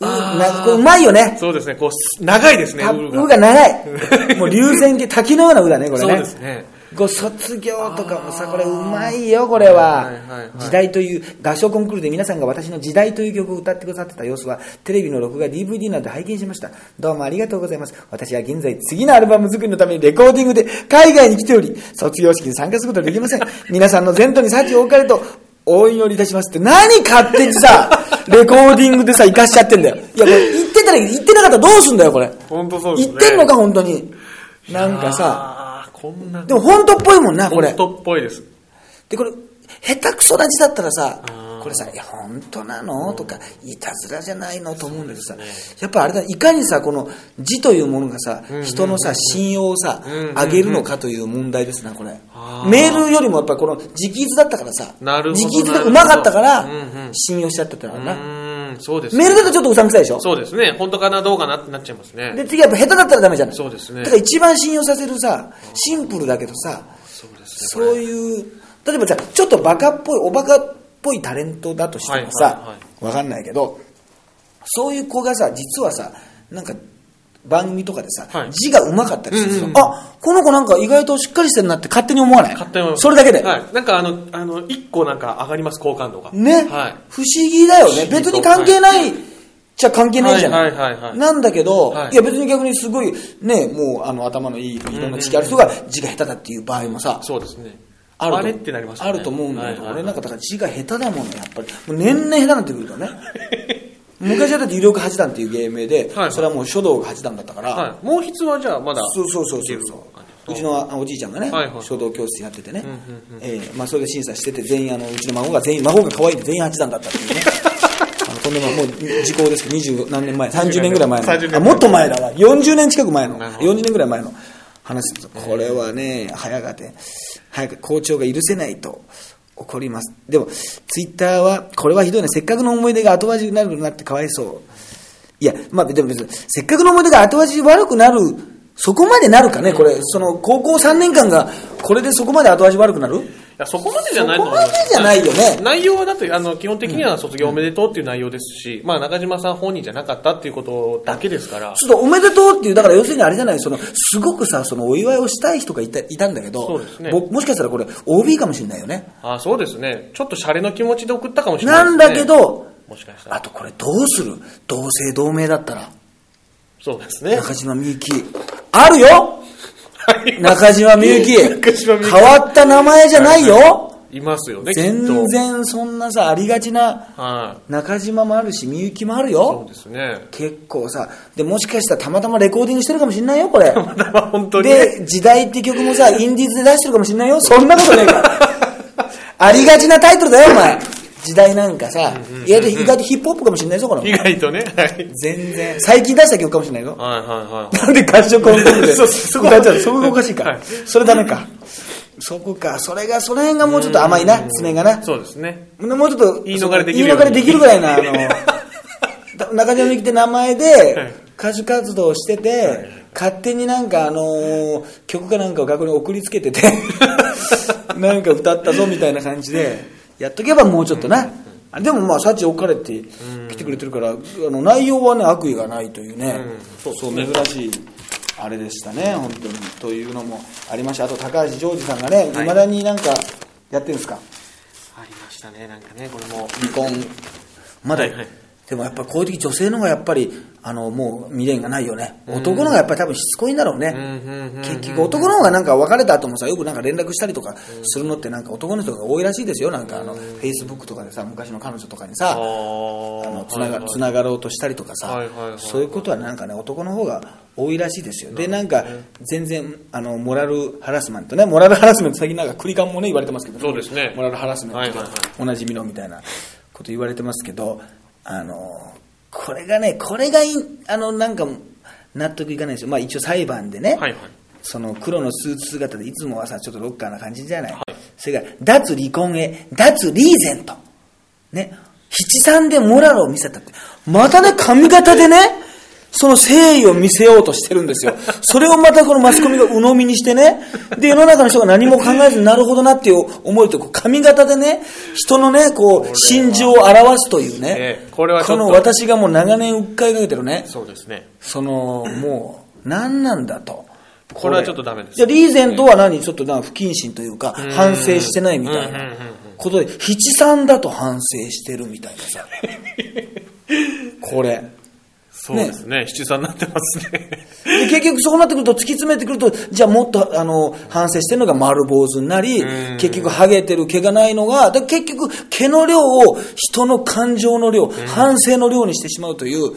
うなこれうまいよね。そうですね、こう、長いですね、たウーうが長い。もう流線形、(laughs) 滝のようなうだね、これそうね。ですね。こう卒業とかもさ、これうまいよ、これは。時代という、合唱コンクールで皆さんが私の時代という曲を歌ってくださってた様子は、テレビの録画、DVD などで拝見しました。どうもありがとうございます。私は現在、次のアルバム作りのためにレコーディングで海外に来ており、卒業式に参加することはできません。(laughs) 皆さんの前途に幸多かれと、お祈りいたしますって、何勝手にさ、(laughs) レコーディングでさ、生かしちゃってんだよ。いや、これ言ってたら、言ってなかったらどうすんだよ、これ。本当そうですね。言ってんのか、本当に。なんかさ、こんな。でも本当っぽいもんな、これ。本当っぽいです。で、これ、下手くそな字だったらさこれさ、いや、本当なの？とか、いたずらじゃないのと思うんだけどさ、やっぱあれだ、いかにさ、この字というものがさ、人のさ、信用をさうんうんうん、上げるのかという問題ですな、これ。メールよりもやっぱりこの直筆だったからさ、直筆がうまかったから信用しちゃったってのうはな。ーん、そうですね。メールだとちょっとうさんくさいでしょ？そうですね。本当かな、どうかなってなっちゃいますね。で、次やっぱ下手だったらダメじゃない？そうですねだから一番信用させるさ、シンプルだけどさ、そうですね。そういう、例えばじゃあちょっとバカっぽい、おバカっぽいタレントだとしてもはいはいさは、わかんないけど、そういう子がさ、実はさ、なんか、番組とかでさ、はい字がうまかったりすると、うんうんあ、この子なんか意外としっかりしてるなって勝手に思わない？勝手にそれだけで？はい。なんかあの、あの、一個なんか上がります、好感度が。ね、はい。不思議だよね。別に関係ない、じゃ関係ないじゃない。はいはいはいはいなんだけど、はいい、や別に逆にすごい、ね、もうあの頭のいい、いろんな知識ある人が字が下手だっていう場合もさ、そうですね。あるとあれってなりますよねあると思うんだけど、はいはい俺なんかだから字が下手だもんね、やっぱり。もう年々下手になってくるとね。(laughs) 昔はだって有力八段っていう芸名で、はいそれはもう書道が八段だったから、はい。毛筆はじゃあまだ。そうそうそうそうそう。うちのあおじいちゃんがね、はいはい書道教室やっててね、んうんええまあ、それで審査してて、全員あの、うちの孫が全員、孫が可愛いんで全員八段だったっていうね。(laughs) あのとんでももう時効ですけど、二十何年前、30年ぐらい前の。30年あ、もっと前だわ。40年近く前の、なるほど40年ぐらい前の話です。これはね、早がて、早く校長が許せないと怒ります。でも、ツイッターは、これはひどいな。せっかくの思い出が後味になるなってかわいそう。いや、まあ、でも別に、せっかくの思い出が後味悪くなる、そこまでなるかね、これ、その、高校3年間が、これでそこまで後味悪くなる？や、そこまでじゃないと思います。そこまでじゃないよね内容はだって、あの、基本的には卒業おめでとうっていう内容ですし、まあ、中島さん本人じゃなかったっていうことだけですから。ちょっとおめでとうっていう、だから要するにあれじゃない、その、すごくさ、そのお祝いをしたい人がいたいたんだけど、そうですねぼもしかしたらこれ、OB かもしれないよね。あそうですね。ちょっとシャレの気持ちで送ったかもしれないね。なんだけ、ど、もしかしたら。あとこれどうする？同姓同名だったら、そうですね。中島みゆき。あるよ (laughs) 中島みゆき。変わった名前じゃないよいますよね。全然そんなさ、ありがちなはい。中島もあるし、みゆきもあるそうよ。ですね。結構さ、で、もしかしたらたまたまレコーディングしてるかもしれないよ、これ。本当にね。で、時代って曲もさ、(laughs) インディーズで出してるかもしれないよ。そんなことねえから。(laughs) ありがちなタイトルだよ、お前。時代なんかさ、意外と意外とヒップホップかもしれないぞ、この意。外とね。はい。全然。最近出した曲かもしれないぞ。はいはいはい。なんで合唱コンクールでそうそこそこがおかしいかはい。それダメか。そこか。それが、その辺がもうちょっと甘いな、爪がな。そうですね。もうちょっと、言い逃れできる言い逃れできるぐらいな、あの、(laughs) だ中島みゆきって名前はいで歌手活動してて、勝手になんかあのー曲かなんかを学校に送りつけてて、(laughs) なんか歌ったぞみたいな感じで、やっとけばもうちょっとな。でもまあ、幸置かれて来てくれてるから、あの内容はね、悪意がないというね、うんそう珍しい。あれでしたね、本当に。というのもありました。あと、高橋ジョージさんがね、いまだになんかやってるんですか？ありましたね、なんかね、これも。離婚まだ、でもやっぱりこういう時女性の方がやっぱりあのもう未練がないよね。男の方がやっぱり多分しつこいんだろうね、結局男の方がなんか別れた後もさよくなんか連絡したりとかするのってなんか男の人が多いらしいですよ。なんかあのフェイスブックとかでさ昔の彼女とかにさああのつなががろうとしたりとかさ、そういうことはなんかね男の方が多いらしいですよ。でなんか全然あのモラルハラスメントねモラルハラスメント最近なんか繰り返もね言われてますけどそうですね。モラルハラスメントはいはいはい。おなじみのみたいなこと言われてますけどあのこれがねこれがいいあのなんか納得いかないんですよ。まあ一応裁判でね、はいはい。その黒のスーツ姿でいつもはさちょっとロッカーな感じじゃない、はい。それから脱離婚へ脱リーゼント。ね。七三でモラルを見せたって。またね髪型でねその誠意を見せようとしてるんですよ。(laughs) それをまたこのマスコミが鵜呑みにしてね。で世の中の人が何も考えずになるほどなっていう思いと髪型でね人のねこう心情を表すというね、ええこれはちょっと。の私がもう長年うっかりかけてるね。そうですね。そのもう何なんだと。これはちょっとダメです。じゃあリーゼントは何？ちょっとなんか不謹慎というか反省してないみたいな。ことで七三だと反省してるみたいなさ。これそうですね。七三になってますね。で結局そうなってくると突き詰めてくるとじゃあもっとあの反省してるのが丸坊主になりうん結局ハゲてる毛がないのがで結局毛の量を人の感情の量反省の量にしてしまうという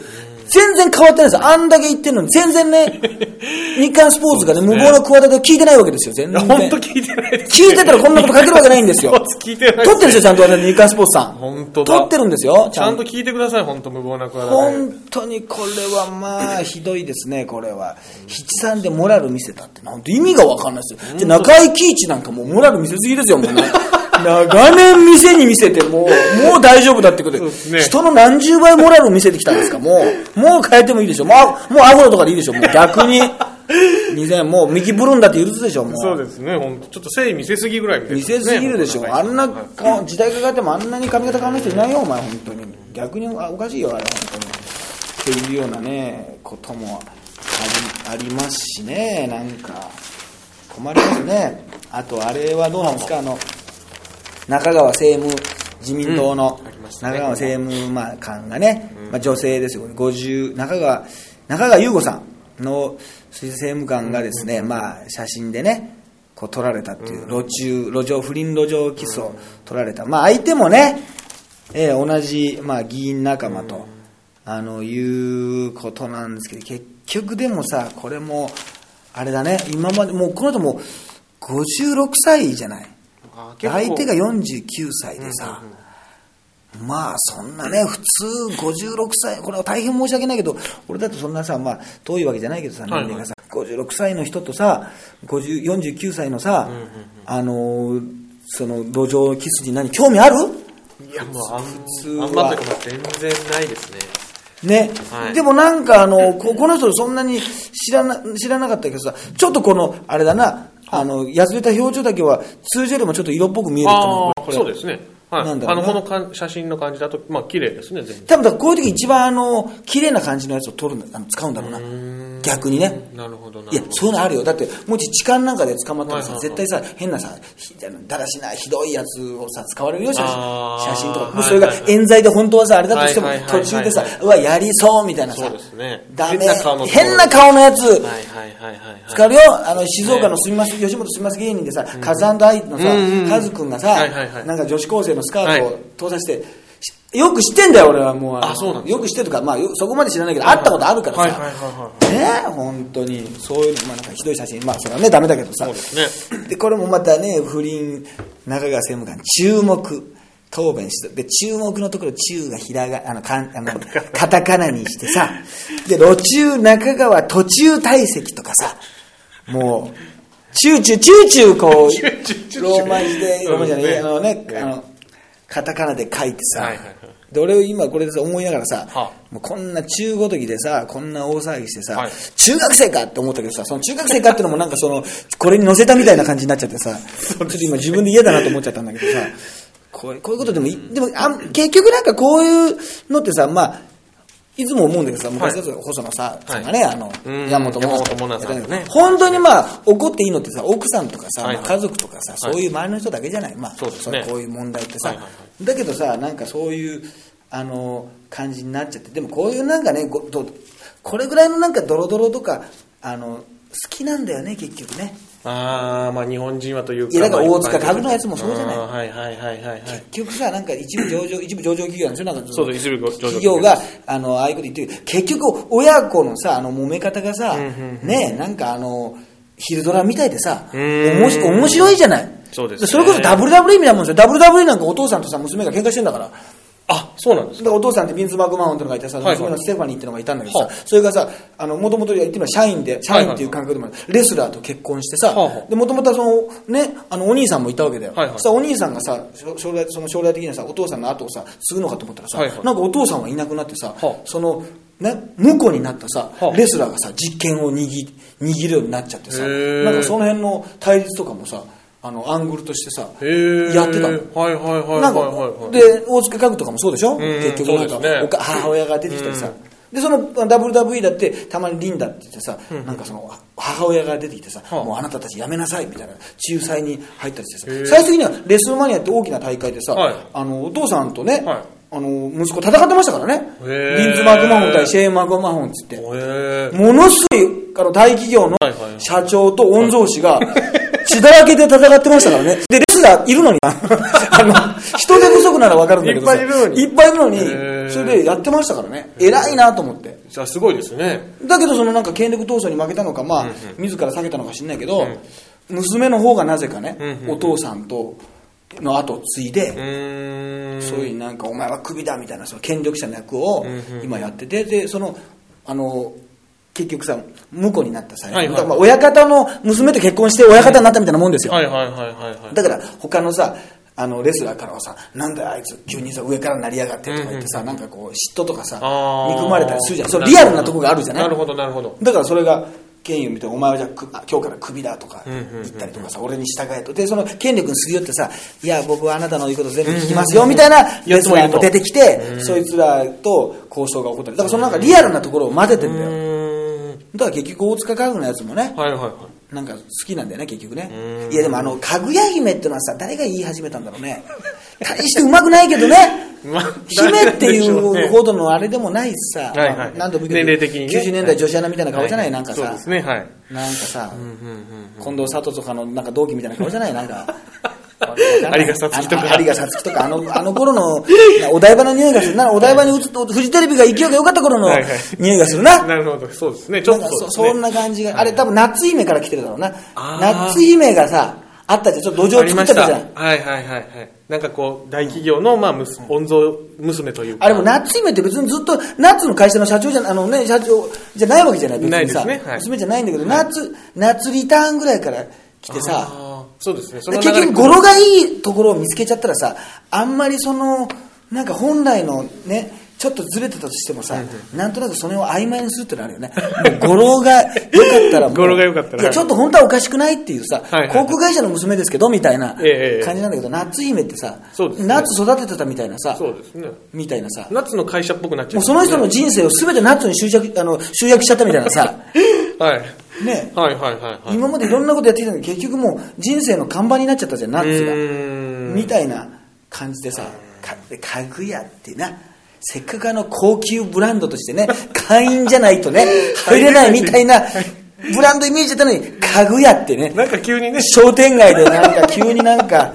全然変わってないです。あんだけ言ってるのに。全然ね。(laughs) 日刊スポーツがね無謀な企てを聞いてないわけですよ。全然。本当聞いてないです。聞いてたらこんなこと書けるわけないんですよ。聞いてない撮ってるんですよちゃんと日刊スポーツさん。本当だ。撮ってるんですよちゃんと。聞いてください、本当無謀な声だね。本当にこれはまあひどいですね、これは。七三でモラル見せたって、なんて意味がわかんないですよ。で、中井貴一なんかもうモラル見せすぎですよ、もうね。長年店に見せて、もう、もう大丈夫だってことで、ね人の何十倍モラル見せてきたんですか、もう、もう変えてもいいでしょ。もう、あもうアフロとかでいいでしょ、もう逆に。(laughs) 2000もうミキブルンだって許すでしょ、もう。そうですね、本当ちょっと誠意見せすぎぐらいみたい見な、せすぎるでしょ、あんなはい顔時代が変わってもあんなに髪型変わらない人いないよ、お前、本当に。逆にあおかしいよ、あれ、本当に。っていうようなね、こともありありますしね、なんか、困りますね。あと、あれはどうなんですか、あの、中川政務、自民党の中川政務まあ官がね、まあ、女性ですよ、50中川中川優子さんの政務官がですね、まあ、写真でね、こう撮られたっていう、路中、路上、不倫路上キスを撮られた、まあ、相手もね、えー同じ、まあ、議員仲間と、あのいうことなんですけど、結局でもさ、これも、あれだね、今まで、もうこの人も56歳じゃない？相手が49歳でさ、まあそんなね、普通56歳、これは大変申し訳ないけど、俺だってそんなさ、まあ遠いわけじゃないけどさ、はい年齢がさ、56歳の人とさ、50 49歳のさ、あのーその路上キスに何興味ある？いや、もうあん、通は。あんま全然ないですね。ね、はい。でもなんかあのここの人そんなに知らな知らなかったけどさちょっとこのあれだなあのやつれた表情だけは通常よりもちょっと色っぽく見えるっていう。のああ、はこれ。そうですね。はい。なんだろうな。あの、このかん写真の感じだと、まあ、綺麗ですね、全然。多分こういう時一番あの綺麗な感じのやつを取るんだあの使うんだろうな。逆にね。なるほどな。いやそういうのあるよ。だってもし痴漢なんかで捕まったらさ、絶対さ変なさひだらしないひどいやつをさ使われるよ写真写真とか。はいもしそれが冤罪で本当はさあれだとしても途中でさうわやりそうみたいなさ。そうですね。ダメ。変な顔の。変な顔のやつ。はいはいはいはいはい。使うよあの静岡のすみます吉本すみます芸人でさ、カズアイのさ、カズくんがさ、なんか女子高生のスカートはを盗撮して、しよく知ってんだよ俺はもう。のあそうなんよく知ってるとか、まあ、よそこまで知らないけど、会ったことあるからさ、はいはいはいはい。ねえ本当に。そういうの、まあ、なんかひどい写真。まあそれはねダメだけどさ。そうですね。でこれもまたね不倫中川政務官注目。答弁して、で、注目のところ、中がひらが、あの、かん、あの、カタカナにしてさ、で、路中、中川、途中退席とかさ、もう、チューチュー、チューチュー、こう、チューチューチューローマ字で、ローマ字じゃない、あのね、ね。あの、カタカナで書いてさ、はいはいはい。で、俺今これでさ思いながらさ、はもうこんな中ごときでさ、こんな大騒ぎしてさ、はい。中学生かって思ったけどさ、その中学生かってのもなんかその、これに乗せたみたいな感じになっちゃってさ、ちょっと今自分で嫌だなと思っちゃったんだけどさ、こうこういうことでもでもあん結局なんかこういうのってさ、まあ、いつも思うんだけどさ、昔だと細野さ、さんがね、あのうん、山本もなさん本当にまあ、怒っていいのってさ、奥さんとかさ、家族とかさ、そういう周りの人だけじゃない、まあ、こういう問題ってさ、だけどさ、なんかそういう、あの、感じになっちゃって、でもこういうなんかね、これぐらいのなんかドロドロとか、あの、好きなんだよね、結局ね。ああ、まあ日本人はというか。いやだからまあ大塚家具のやつもそうじゃない？はいはいはいはいはい。結局さ、なんか一部上場、一部上場企業なんでしょ？なんかそうです一部上場企業が、あの、ああいうこと言ってる。結局、親子のさ、あの、揉め方がさ、ね、なんかあの、ヒルドラみたいでさ、おもし面白いじゃない？そうですねそれこそ WWE みたいなもんですよ。WWE なんかお父さんとさ、娘が喧嘩してんだから。あ、そうなんですだからお父さんってビンス・マクマホンってのがいてさ、はいはい。娘のステファニーってのがいたんだけどさ、はあ。それがさ、あの、もともと言ってみれば社員で、社員っていう感覚でもあるレスラーと結婚してさもともとその、ね、あの、お兄さんもいたわけだよ。はいはい。そしたらお兄さんがさ、将来、その将来的にはさ、お父さんの後をさ、継ぐのかと思ったらさ、はいはい。なんかお父さんはいなくなってさ、はあ。その、ね、婿になったさ、はあ。レスラーがさ、実権を握握るようになっちゃってさ、なんかその辺の対立とかもさ、あの、アングルとしてさ、やってたの。はいはいはいはいなんかはい。はい。で、大塚家具とかもそうでしょ？ん。結局、そうですね。母親が出てきたりさ。で、その WWE だって、たまにリンダって言ってさ、なんかその、母親が出てきてさ、はあ。もうあなたたちやめなさいみたいな、仲裁に入ったりしてさ、最終的にはレスルマニアって大きな大会でさ、はい。あの、お父さんとね、はい。あの、息子戦ってましたからね。リンズ・マーク・マホン対シェーン・マーク・マホンっつって。ものすごい、あの、大企業の社長と御曹司が、(laughs) 血だらけで戦ってましたからね。で、レスラーいるのに、(laughs) あの、人手不足ならわかるんだけどさいっぱいいるのにいっぱいいるのにそれでやってましたからね。偉いなと思って。じゃあすごいですね。だけど、そのなんか権力闘争に負けたのか、まあ、自ら避けたのか知んないけど、娘の方がなぜかね、うんお父さんと、の後を継いで。そういうなんかお前はクビだみたいなその権力者の役をんうん今やっててでそのあの結局さ婿になったさ、はいはいまあ親方の娘と結婚して親方になったみたいなもんですよ、はいはいはいはいはい。だから他のさあのレスラーからはさなんだよあいつ急にさ上から成り上がってとか言ってさ、なんかこう嫉妬とかさ憎まれたりするじゃんそれリアルなとこがあるじゃない？なるほどなるほど。だからそれが権威を見て、お前はじゃあ今日からクビだとかんうんうん言ったりとかさ、俺に従えと。で、その権力にすり寄ってさ、いや、僕はあなたの言うこと全部聞きますよ、みたいなやつも出てきて、そいつらと交渉が起こったり。だからそのなんかリアルなところを混ぜてんだよ。だから結局大塚家具のやつもね、はいはいはい。なんか好きなんだよね、結局ねう。んいやでもあの、かぐや姫ってのはさ、誰が言い始めたんだろうね。(laughs) 大してうまくないけどね。まあ姫っていうほどのあれでもないしさ、はいはい何度も言うけど年齢的にね90年代女子アナみたいな顔じゃない、なんかさね、はい。なんかさ、うんうんうん。近藤佐藤とかのなんか同期みたいな顔じゃない？なんか。(laughs) 有賀さつきとかあ有賀さつきとか、あの、あの頃の、お台場の匂いがするな。お台場に映っフジテレビが勢いが良かった頃の匂いがするな。なるほど、そうですね。ちょっとそんな感じが。あれ多分夏姫から来てるだろうな。夏姫がさ、あったじゃん。ちょっと土壌。作っちゃったじゃん。はいはいはいはい。なんかこう、大企業の、まあ、むす御曹娘というか。あれも夏姫って別にずっと、夏の会社の社長じゃ、あのね、社長じゃないわけじゃない、別にさ。娘じゃないんだけど、夏、夏リターンぐらいから来てさ、そうですね。結局語呂がいいところを見つけちゃったらさあんまりそのなんか本来のねちょっとずれてたとしてもさ、なんとなくそれを曖昧にするってのあるよね。語呂が良かったら語呂が良かったらいや、ちょっと本当はおかしくないっていうさ、航空会社の娘ですけど、みたいなええ感じなんだけど、夏姫ってさ、夏育ててたみたいなさ。みたいなさ、夏の会社っぽくなっちゃう。その人の人生を全て夏に集約あの集約しちゃったみたいなさ、(laughs) はい。ね、はいはいはいはい。今までいろんなことやってきたのに結局もう人生の看板になっちゃったじゃん、夏が。みたいな感じでさ、か家具屋ってな、せっかくあの高級ブランドとしてね、(laughs) 会員じゃないとね、入れないみたいな、ブランドイメージだったのに、家具屋ってね、なんか急にね、商店街でなんか (laughs) 急になんか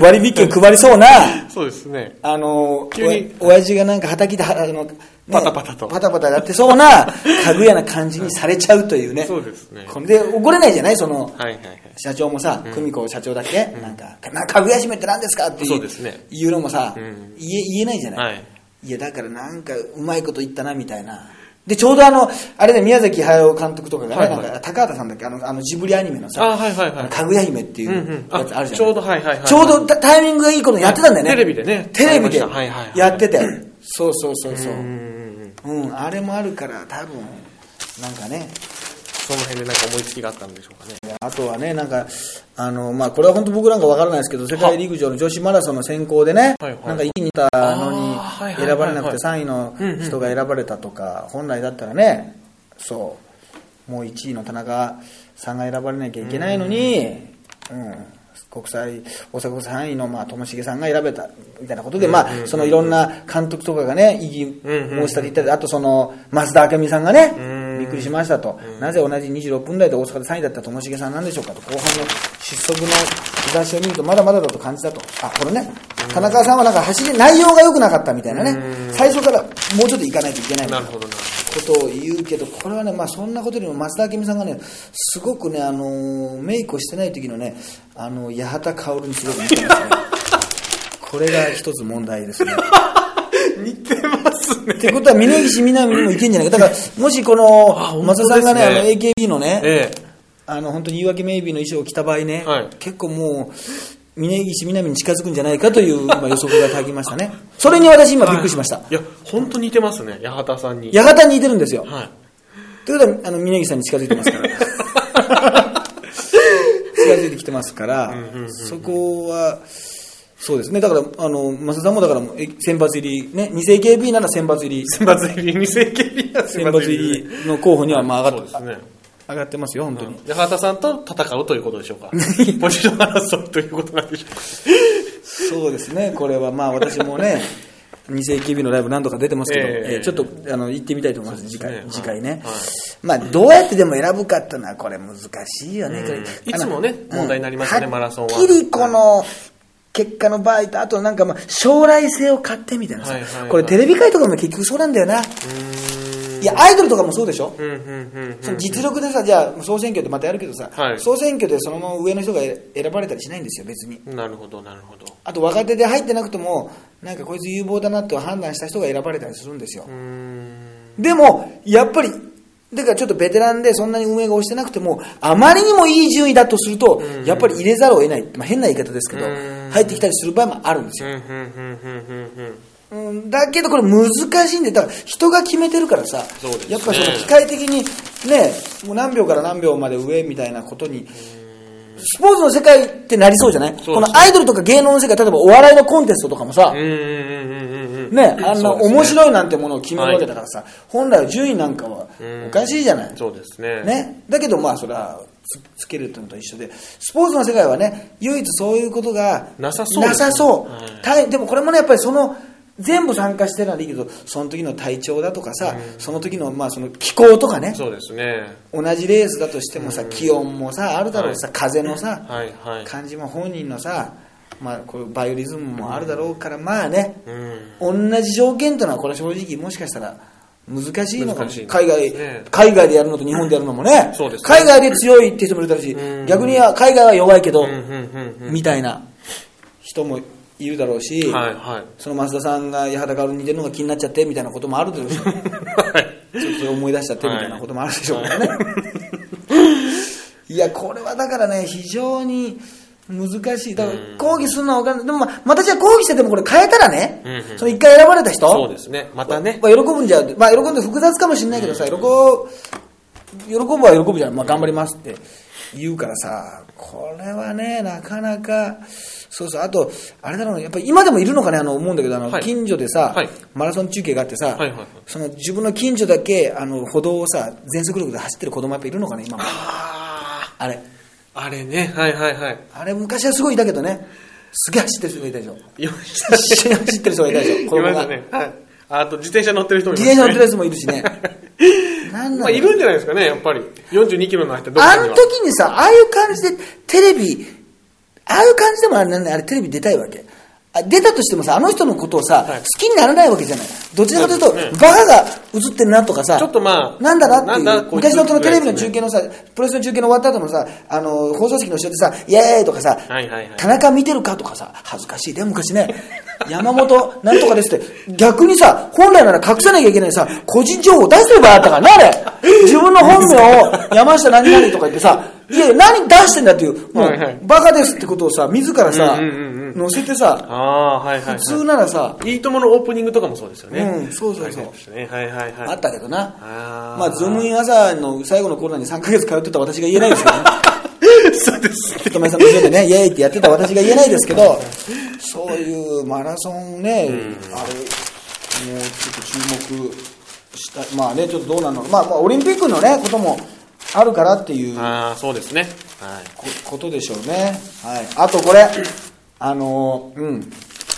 割引券配りそうな、そうですね。あの、急に。お親父がなんか畑で、はあの、ねパタパタと。パタパタやってそうな家具屋な感じにされちゃうというね。そうですね。これで怒れないじゃない？その、はいはいはい。社長もさ、久美子社長だけ、なんか、な家具屋閉めって何ですか？っていうそうですね。言うのもさ、うん。言え言えないじゃない、はい。いや、だからなんか、うまいこと言ったな、みたいな。で、ちょうどあの、あれで宮崎駿監督とかがね、はいはいなんか、高畑さんだっけ？あの、あのジブリアニメのさ、あはいはいはい。かぐや姫っていうんう。うんやつあるじゃない、ちょうどはいはいはい。ちょうどタタイミングがいいことやってたんだよね。テレビでねテレビでありましたはいはいはいやってて。そうそうそうそうう。んうんうん。うん、あれもあるから、多分、なんかね、その辺でなんか思いつきがあったんでしょうかね。あとはね、なんか、あの、まあ、これは本当僕なんかわからないですけど、世界陸上の女子マラソンの選考でね、はいはい。なんか1位にいたのに選ばれなくて3位の人が選ばれたとか、本来だったらね、そう、もう1位の田中さんが選ばれなきゃいけないのに、うん、国際、大阪国際3位の、まあ、ともしげさんが選べた、みたいなことで、まあ、そのいろんな監督とかがね、異議申し立て言ったり、あとその、増田明美さんがね、びっくりしましたと、なぜ同じ26分台で大阪で3位だったともしげさんなんでしょうかと、後半の失速の兆しを見ると、まだまだだと感じたと、あこれね、田中さんはなんか走り、内容が良くなかったみたいなね、最初からもうちょっと行かないといけないみたいな。ことを言うけど、これはね、まあ、そんなことよりも増田明美さんがね、すごくね、あのーメイクをしてない時のね、あの八幡薫にすごく似てますね。(laughs) これが一つ問題ですね。(laughs) (laughs) 似てますね。ってことは、峯岸みなみにもいけんじゃないか。(laughs) だから、もしこの、あ松田さんがね、あの、AKB のね、ええ。あの、本当に言い訳メイビーの衣装を着た場合ね、はい結構もう、峯岸みなみに近づくんじゃないかという (laughs) 今予測がたきましたね。それに私今びっくりしました。いや、本当似てますね、八幡さんに。八幡に似てるんですよ。はい。ということは、あの、峯岸さんに近づいてますから。(laughs) 近づいてきてますから、そこは、そうですね。だから、あの、増田さんもだから、え選抜入り、ね、偽 AKB なら選抜入り、選抜入り、二世紀入りは選抜入りの候補にはまあ上がっそうですね。上がってますよ、本当に。八幡さんと戦うということでしょうか。ポジション争いということなんでしょうか。そうですね、これはまあ私もね、偽 AKB のライブ何度か出てますけど、えええーちょっとあの行ってみたいと思います、次回、はい次回ね。はいまあどうやってでも選ぶかっていうのはこれ難しいよね。これいつもね問題になりますよねうんマラソンははっきりこの、結果の場合と、あとなんかまあ将来性を買ってみたいなさ、これテレビ界とかも結局そうなんだよな。いや、アイドルとかもそうでしょ、その実力でさ、じゃあ総選挙でまたやるけどさ、はい総選挙でそのまま上の人が選ばれたりしないんですよ、別に。うん。なるほど、なるほど。あと若手で入ってなくても、なんかこいつ有望だなと判断した人が選ばれたりするんですよ。でも、やっぱり、だからちょっとベテランでそんなに運営が押してなくても、あまりにもいい順位だとすると、やっぱり入れざるを得ない。まあ、変な言い方ですけどうん、入ってきたりする場合もあるんですよ。うんだけどこれ難しいんで、だから人が決めてるからさ、ね。やっぱりその機械的にね、もう何秒から何秒まで上みたいなことに、スポーツの世界ってなりそうじゃない、このアイドルとか芸能の世界、例えばお笑いのコンテストとかもさ。ね、あんな面白いなんてものを決めるわけだからさ、本来は順位なんかはうんおかしいじゃない？そうですね。。ね、だけどまあそれはつつけるってのと一緒でスポーツの世界はね唯一そういうことがなさそうですねなさそうはい大でもこれもねやっぱりその全部参加してるのはいいけどその時の体調だとかさ、その時のまあその気候とかね。そうですね。同じレースだとしてもさ気温もさあるだろうしさ、はい。風のさ、はいはい。感じも本人のさ、まあ、こうバイオリズムもあるだろうから、まあね、うん。同じ条件というのはこれ正直もしかしたら難しいのかも。難しい海外、ね。海外でやるのと日本でやるのもね。そうですね。海外で強いって人もいるだろうし、うん。逆には海外は弱いけど、うんうんうんうん。みたいな人もいるだろうし、はいはい。その増田さんが八幡薫に似てるのが気になっちゃってみたいなこともあるだろう。し (laughs) ちょっとそれ思い出しちゃってみたいなこともあるでしょうからね、い、(laughs) やこれはだからね非常に難しい。だから抗議するのは分かんないでもまあまたじゃあ抗議しててもこれ変えたらね、うんうん。その一回選ばれた人そうですね。またね。まあ、喜ぶんじゃ、まあ、喜んで複雑かもしれないけどさ、喜ぶ、喜ぶは喜ぶじゃん。まあ、頑張りますって言うからさ、これはね、なかなか、そうそう、あと、あれだろうね、やっぱり今でもいるのかね、あの、思うんだけど、あの、はい近所でさ、はいマラソン中継があってさ、はいはいはいその自分の近所だけ、あの、歩道をさ、全速力で走ってる子供やっぱいるのかね、今も。ああれ。あ。あれね。はいはいはい。あれ、昔はすごいいたけどね、すげえ走ってる人がいたでしょ。いました一緒に走ってる人がいたでしょ、子供が。いましたね。はい。あと、自転車乗ってる人もい自ました転車乗ってるやつもいるしね。(laughs) なんだまあ、いるんじゃないですかね、やっぱり。42キロの人どっあかには。の時にさ、ああいう感じでテレビ、ああいう感じでもあれなんだあれテレビ出たいわけ。あ出たとしてもさ、あの人のことをさ、はい好きにならないわけじゃない。どちらかというと、ねバカが映ってるなとかさ、ちょっとまあなんだなっていう。昔のそのテレビの中継のさ、プロレスの中継の終わった後のさ、あの、放送席の後ろでさ、イエーイとかさ、はいはいはい田中見てるかとかさ、恥ずかしいね、昔ね。(laughs) 山本なんとかですって、逆にさ、本来なら隠さなきゃいけないさ、個人情報出してればよかったからな、あれ。自分の本名を山下何々とか言ってさ、いや、何出してんだっていう、もう、はいはいバカですってことをさ、自らさ、うんうんうんうん載せてさ、ああ、はいはい、はい。普通ならさ、いいとものオープニングとかもそうですよね。うんそうそうそうはいはいですねはいはいはい。あったけどな。あーまあ、ズームイン朝の最後のコーナーに3ヶ月通ってた私が言えないですけどね。(laughs) そうです。人前さんの後ろでね、イエーイってやってた私が言えないですけど、そういうマラソンね、あれ、もうちょっと注目した、まあね、ちょっとどうなのまあ、まあ、オリンピックのね、こともあるからっていうああ、そうですね。はい。こことでしょうね。はい。あとこれ、あのー、うん、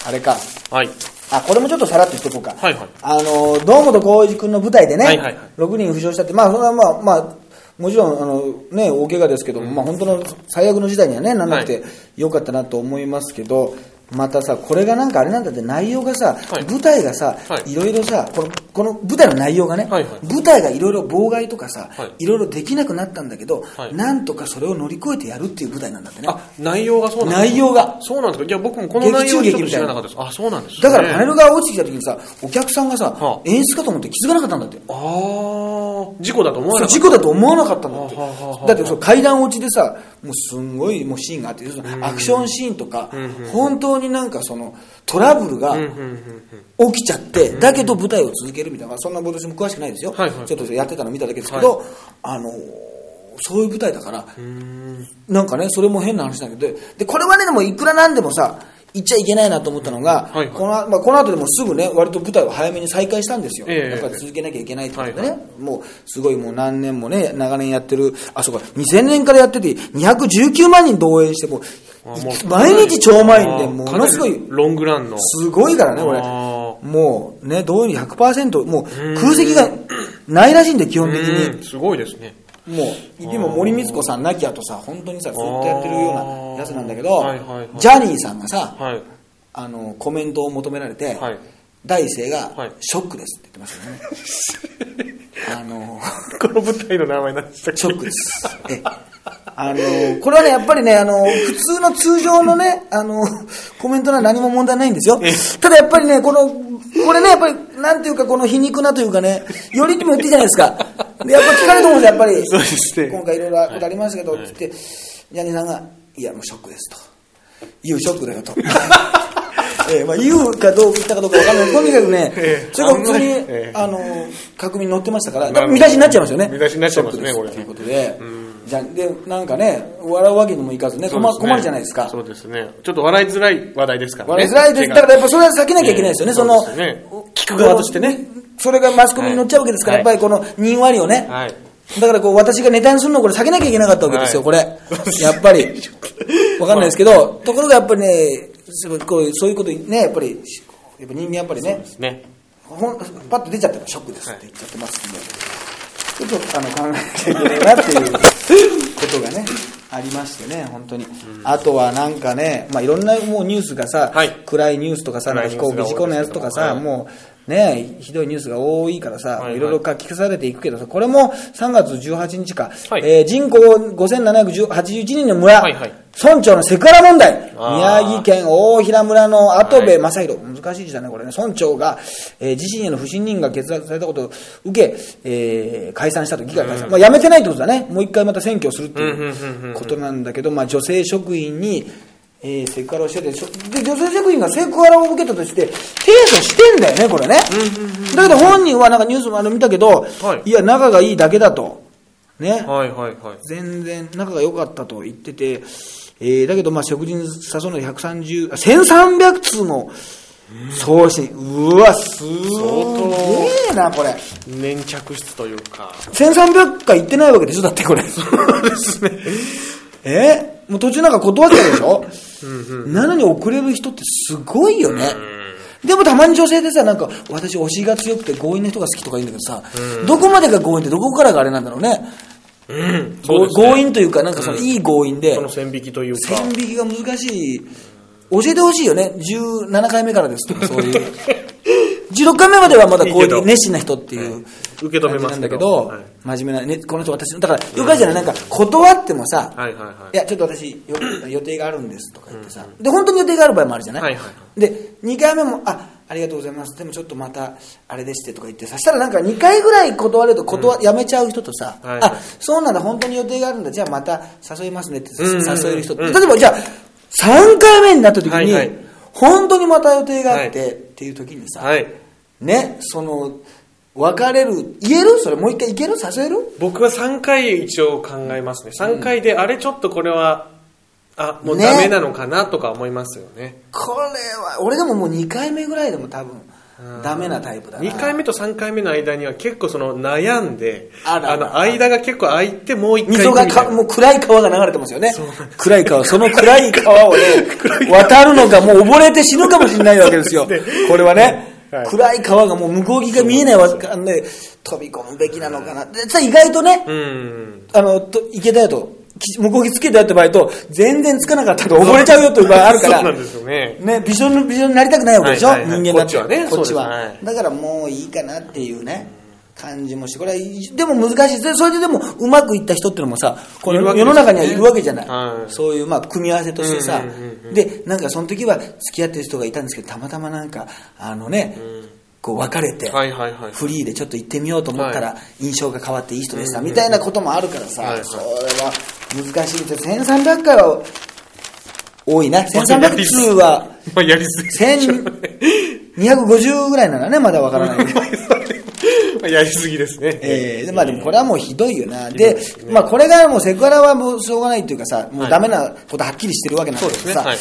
あれか。はい。あ、これもちょっとさらっと言っとこうか。はいはいあの、堂本光一君の舞台でね、はいはいはい6人負傷したって、まあ、それはまあ、まあ、もちろん、あの、ね、大怪我ですけども、まあ、本当の最悪の時代にはね、なんなくてよかったなと思いますけど、またさ、これがなんかあれなんだって、内容がさ、はい。舞台がさ、はい。いろいろさ、この、この舞台の内容がね、はいはい。舞台がいろいろ妨害とかさ、はい。いろいろできなくなったんだけど、はい。なんとかそれを乗り越えてやるっていう舞台なんだってね。あ、内容がそうなんで内容が。そうなんですか。いや、僕もこの内容ちょっと知らな。かったです。あ、そうなんですね。だからパネルが落ちてきた時にさ、お客さんがさ、はあ演出かと思って気づかなかったんだって。ああ、事故だと思わなかった。事故だと思わなかったんだって。だってそう階段落ちでさもうすんごいもうシーンがあってそのアクションシーンとか本当になんかそのトラブルが起きちゃってだけど舞台を続けるみたいなそんな私も詳しくないですよ。はいはい。ちょっとやってたの見ただけですけどあのそういう舞台だからなんかねそれも変な話だけどでこれはねでもいくらなんでもさ言っちゃいけないなと思ったのが、はいはい。このまあ、この後でもすぐね割と舞台を早めに再開したんですよ、ええ。やっぱり続けなきゃいけないってことでね、はいもうすごいもう何年もね長年やってるあそうか2000年からやってて219万人動員してもう毎日超満員でものすごいロングランの。すごいからねこれ。あもうね動員100%もう空席がないらしいんで基本的に。うん、すごいですね。もう、でも森光子さんなきゃとさ、本当にさ、ずっとやってるようなやつなんだけど、はいはいはいジャニーさんがさ、はい。あの、コメントを求められて、はい第一声が、はいショックですって言ってましたよね。(laughs) あの、この舞台の名前なんでしたっけ？ショックです。えあの、これはね、やっぱりね、あの、普通の通常のね、あの、コメントなら何も問題ないんですよ。ただやっぱりね、この、これね、やっぱり、なんていうか、この皮肉なというかね、よりにも言っていいじゃないですか。で、やっぱ聞かれると思うんですよ、やっぱり。そうですね今回いろいろことありましたけど、つって、ジャニーさんが、いや、もうショックですと。言うショックだよと。(laughs) ええまあ、言うかどうか言ったかどうかわかんない。とにかくねええ、それが普通に、あの、確認に載ってましたから、まあ見出しになっちゃいますよね。見出しになっちゃいますねこれということで、じゃあで、なんかね、笑うわけにもいかずね、困ね困るじゃないですか。そうですね。ちょっと笑いづらい話題ですからね。笑いづらいです。だからやっぱそれは避けなきゃいけないですよね、ええその、聞く側としてね。それがマスコミに載っちゃうわけですから、はいやっぱりこの人割をね、はい。だからこう私がネタにするのをこれ避けなきゃいけなかったわけですよ、はいこれ。やっぱり。わかんないですけど、ところがやっぱりね、そうこうそういうことにね、やっぱり、やっぱ人間やっぱりね、ね。ほんパッと出ちゃったからショックですって言っちゃってますんで、ちょっとあの考えなきゃいけないなっていうことがね、ありましてね、本当に。あとはなんかね、まあいろんなもうニュースがさ、はい。暗いニュースとかさ、なんか飛行機事故のやつとかさ、はい。もうね、ひどいニュースが多いからさ、はいはい。いろいろ書き消されていくけどさ、これも3月18日か、はい。えー人口5781人の村、はいはい。村長のセクハラ問題、宮城県大平村の跡部はい。正弘、難しい字だね、これね、村長が、えー自身への不信任が決断されたことを受け、えー解散したと、議会解散、まあ、辞めてないってことだね、もう一回また選挙をするってうんうんうんいううん。ことなんだけど、まあ、女性職員に、えーセクハラをしてて、しょで女性職員がセクハラを受けたとして、提訴してんだよね、これね。だけど本人はなんかニュースもあの見たけど、はいいや、仲がいいだけだと。ね。はいはいはい。全然仲が良かったと言ってて、えーだけどまあ食事に誘うので130、あ1300通も送信。うわ、すげえな、これ。粘着質というか。1300回行ってないわけでしょだってこれ。そうですね。(laughs) え？もう途中なんか断っちゃうでしょ？なのに遅れる人ってすごいよね。でもたまに女性でさ、なんか、私推しが強くて強引な人が好きとか言うんだけどさ、どこまでが強引ってどこからがあれなんだろうね。うん。そうですね強引というか、なんかそのいい強引でそ、の線引きというか。線引きが難しい。教えてほしいよね。17回目からですとか、そういう。(laughs) 16回目まではまだこういう熱心な人っていう受け止めます感じなんだけけどどはい、真面目な、ね、この人私の、だから、よくあるじゃない、なんか断ってもさ、はいはいはい。いや、ちょっと私、よ予定があるんですとか言ってさ、で、本当に予定がある場合もあるじゃない、はいはいはで、2回目も、あ、ありがとうございます。でもちょっとまた、あれでしてとか言ってさ、したらなんか2回ぐらい断れると断、やめちゃう人とさ、はいあ、そうなんだ、本当に予定があるんだ、じゃあまた誘いますねってうんうんうん誘える人例えばじゃあ、3回目になった時に、はいはい本当にまた予定があって、はいっていう時にさ、はい。ね、その、別れる、言える？それもう一回いける？誘える？僕は3回一応考えますね。3回で、あれちょっとこれは、あ、もうねダメなのかなとか思いますよね。これは、俺でももう2回目ぐらいでも多分、ダメなタイプだな。2回目と3回目の間には結構その悩んで、あらの間が結構空いてもう1回溝がか、もう暗い川が流れてますよね。暗い川。その暗い川をね、(laughs) 渡るのか、もう溺れて死ぬかもしれないわけですよ。(laughs) これはね。はい暗い川がもう向こう岸が見えないわけで、飛び込むべきなのかな。で、さ、意外とね、うん。あの、と行けたよと、き向こう岸つけたよって場合と、全然つかなかったと溺れちゃうよという場合あるから。そうなんですよね。ね、ビジョンのビジョンになりたくないわけでしょ、はいはいはい。人間だって。こっちはねこっちは、だからもういいかなっていうね感じもしてこれはでも難しい。それででもうまくいった人っていうのもさこの世の中にはいるわけじゃない、はい。そういうまあ組み合わせとしてさ、うんうんうんうんでなんかその時は付き合ってる人がいたんですけどたまたまなんかあのね、こう別れて、はいはいはい。フリーでちょっと行ってみようと思ったら、は印象が変わっていい人でした、みたいなこともあるからさ、はいはい。それは難しいですよ1300回は多いな1300通はまあやりすぎでしょうね。250ぐらいならね、まだわからない。(laughs) まあやりすぎですね。えー、でまあでもこれはもうひどいよな。で、まあこれがもうセクハラはもうしょうがないっていうかさ、もうダメなことはっきりしてるわけなんだけどさ、そうですねはい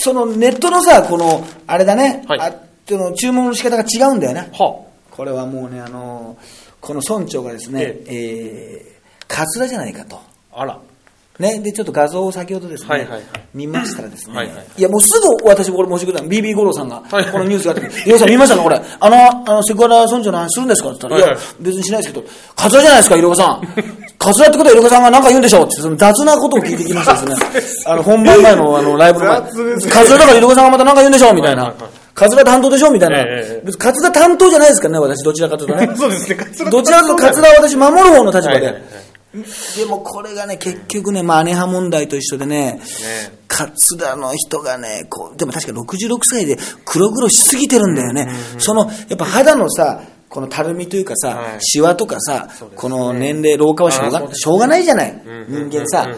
そのネットのさ、この、あれだね、はいあその注文の仕方が違うんだよな。はこれはもうね、あのこの村長がですね、えー、カツラじゃないかと。あ。あら。ね、で、ちょっと画像を先ほどですね、はいはいはい見ましたらですね、はいはいいや、もうすぐ私、これ申し訳ない。BB 五郎さんが、はいこのニュースがあって、いやさん見ましたか、これ。あの、あの、セクハラ村長の話するんですか？って言ったら、はいはいいや、別にしないですけど、カツラじゃないですか、いろはさん。(laughs) カツラってことは、いろはさんが何か言うんでしょう？って、その雑なことを聞いてきましたですね。(laughs) あの、本番前の、あの、ライブの前。カツラだから、いろはさんがまた何か言うんでしょう？みたいなはいはいはい。カツラ担当でしょ？みたいなええええ。別にカツラ担当じゃないですからね、私、どちらかというとね。(laughs) そうですね。カツラどちらかというとカツラは私守る方の立場で。はいはいはいでもこれがね、結局ね、まあ、姉派問題と一緒でね、ね。カツラの人がね、こう、でも確か66歳で黒々しすぎてるんだよね。その、やっぱ肌のさ、このたるみというかさ、はい。シワとかさ、ね。この年齢、老化はしょうがね。しょうがないじゃない、人間さ。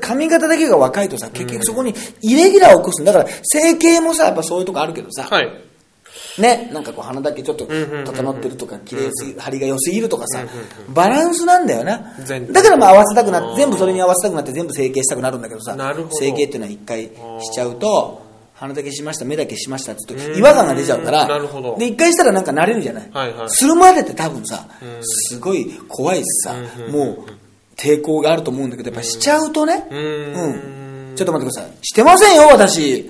髪型だけが若いとさ、結局そこにイレギュラーを起こすんだから、整形もさ、やっぱそういうとこあるけどさ、はい。ね、なんかこう鼻だけちょっと整ってるとか、綺麗すぎ、張りが良すぎるとかさ、バランスなんだよな。だからまあ合わせたくなって、全部それに合わせたくなって全部整形したくなるんだけどさ整形っていうのは一回しちゃうと、鼻だけしました、目だけしましたって言うと違和感が出ちゃうから、で、一回したらなんか慣れるじゃない？はいはい。するまでって多分さ、すごい怖いしさ、もう抵抗があると思うんだけど、やっぱしちゃうとね、うーん。ちょっと待ってください。してませんよ、私。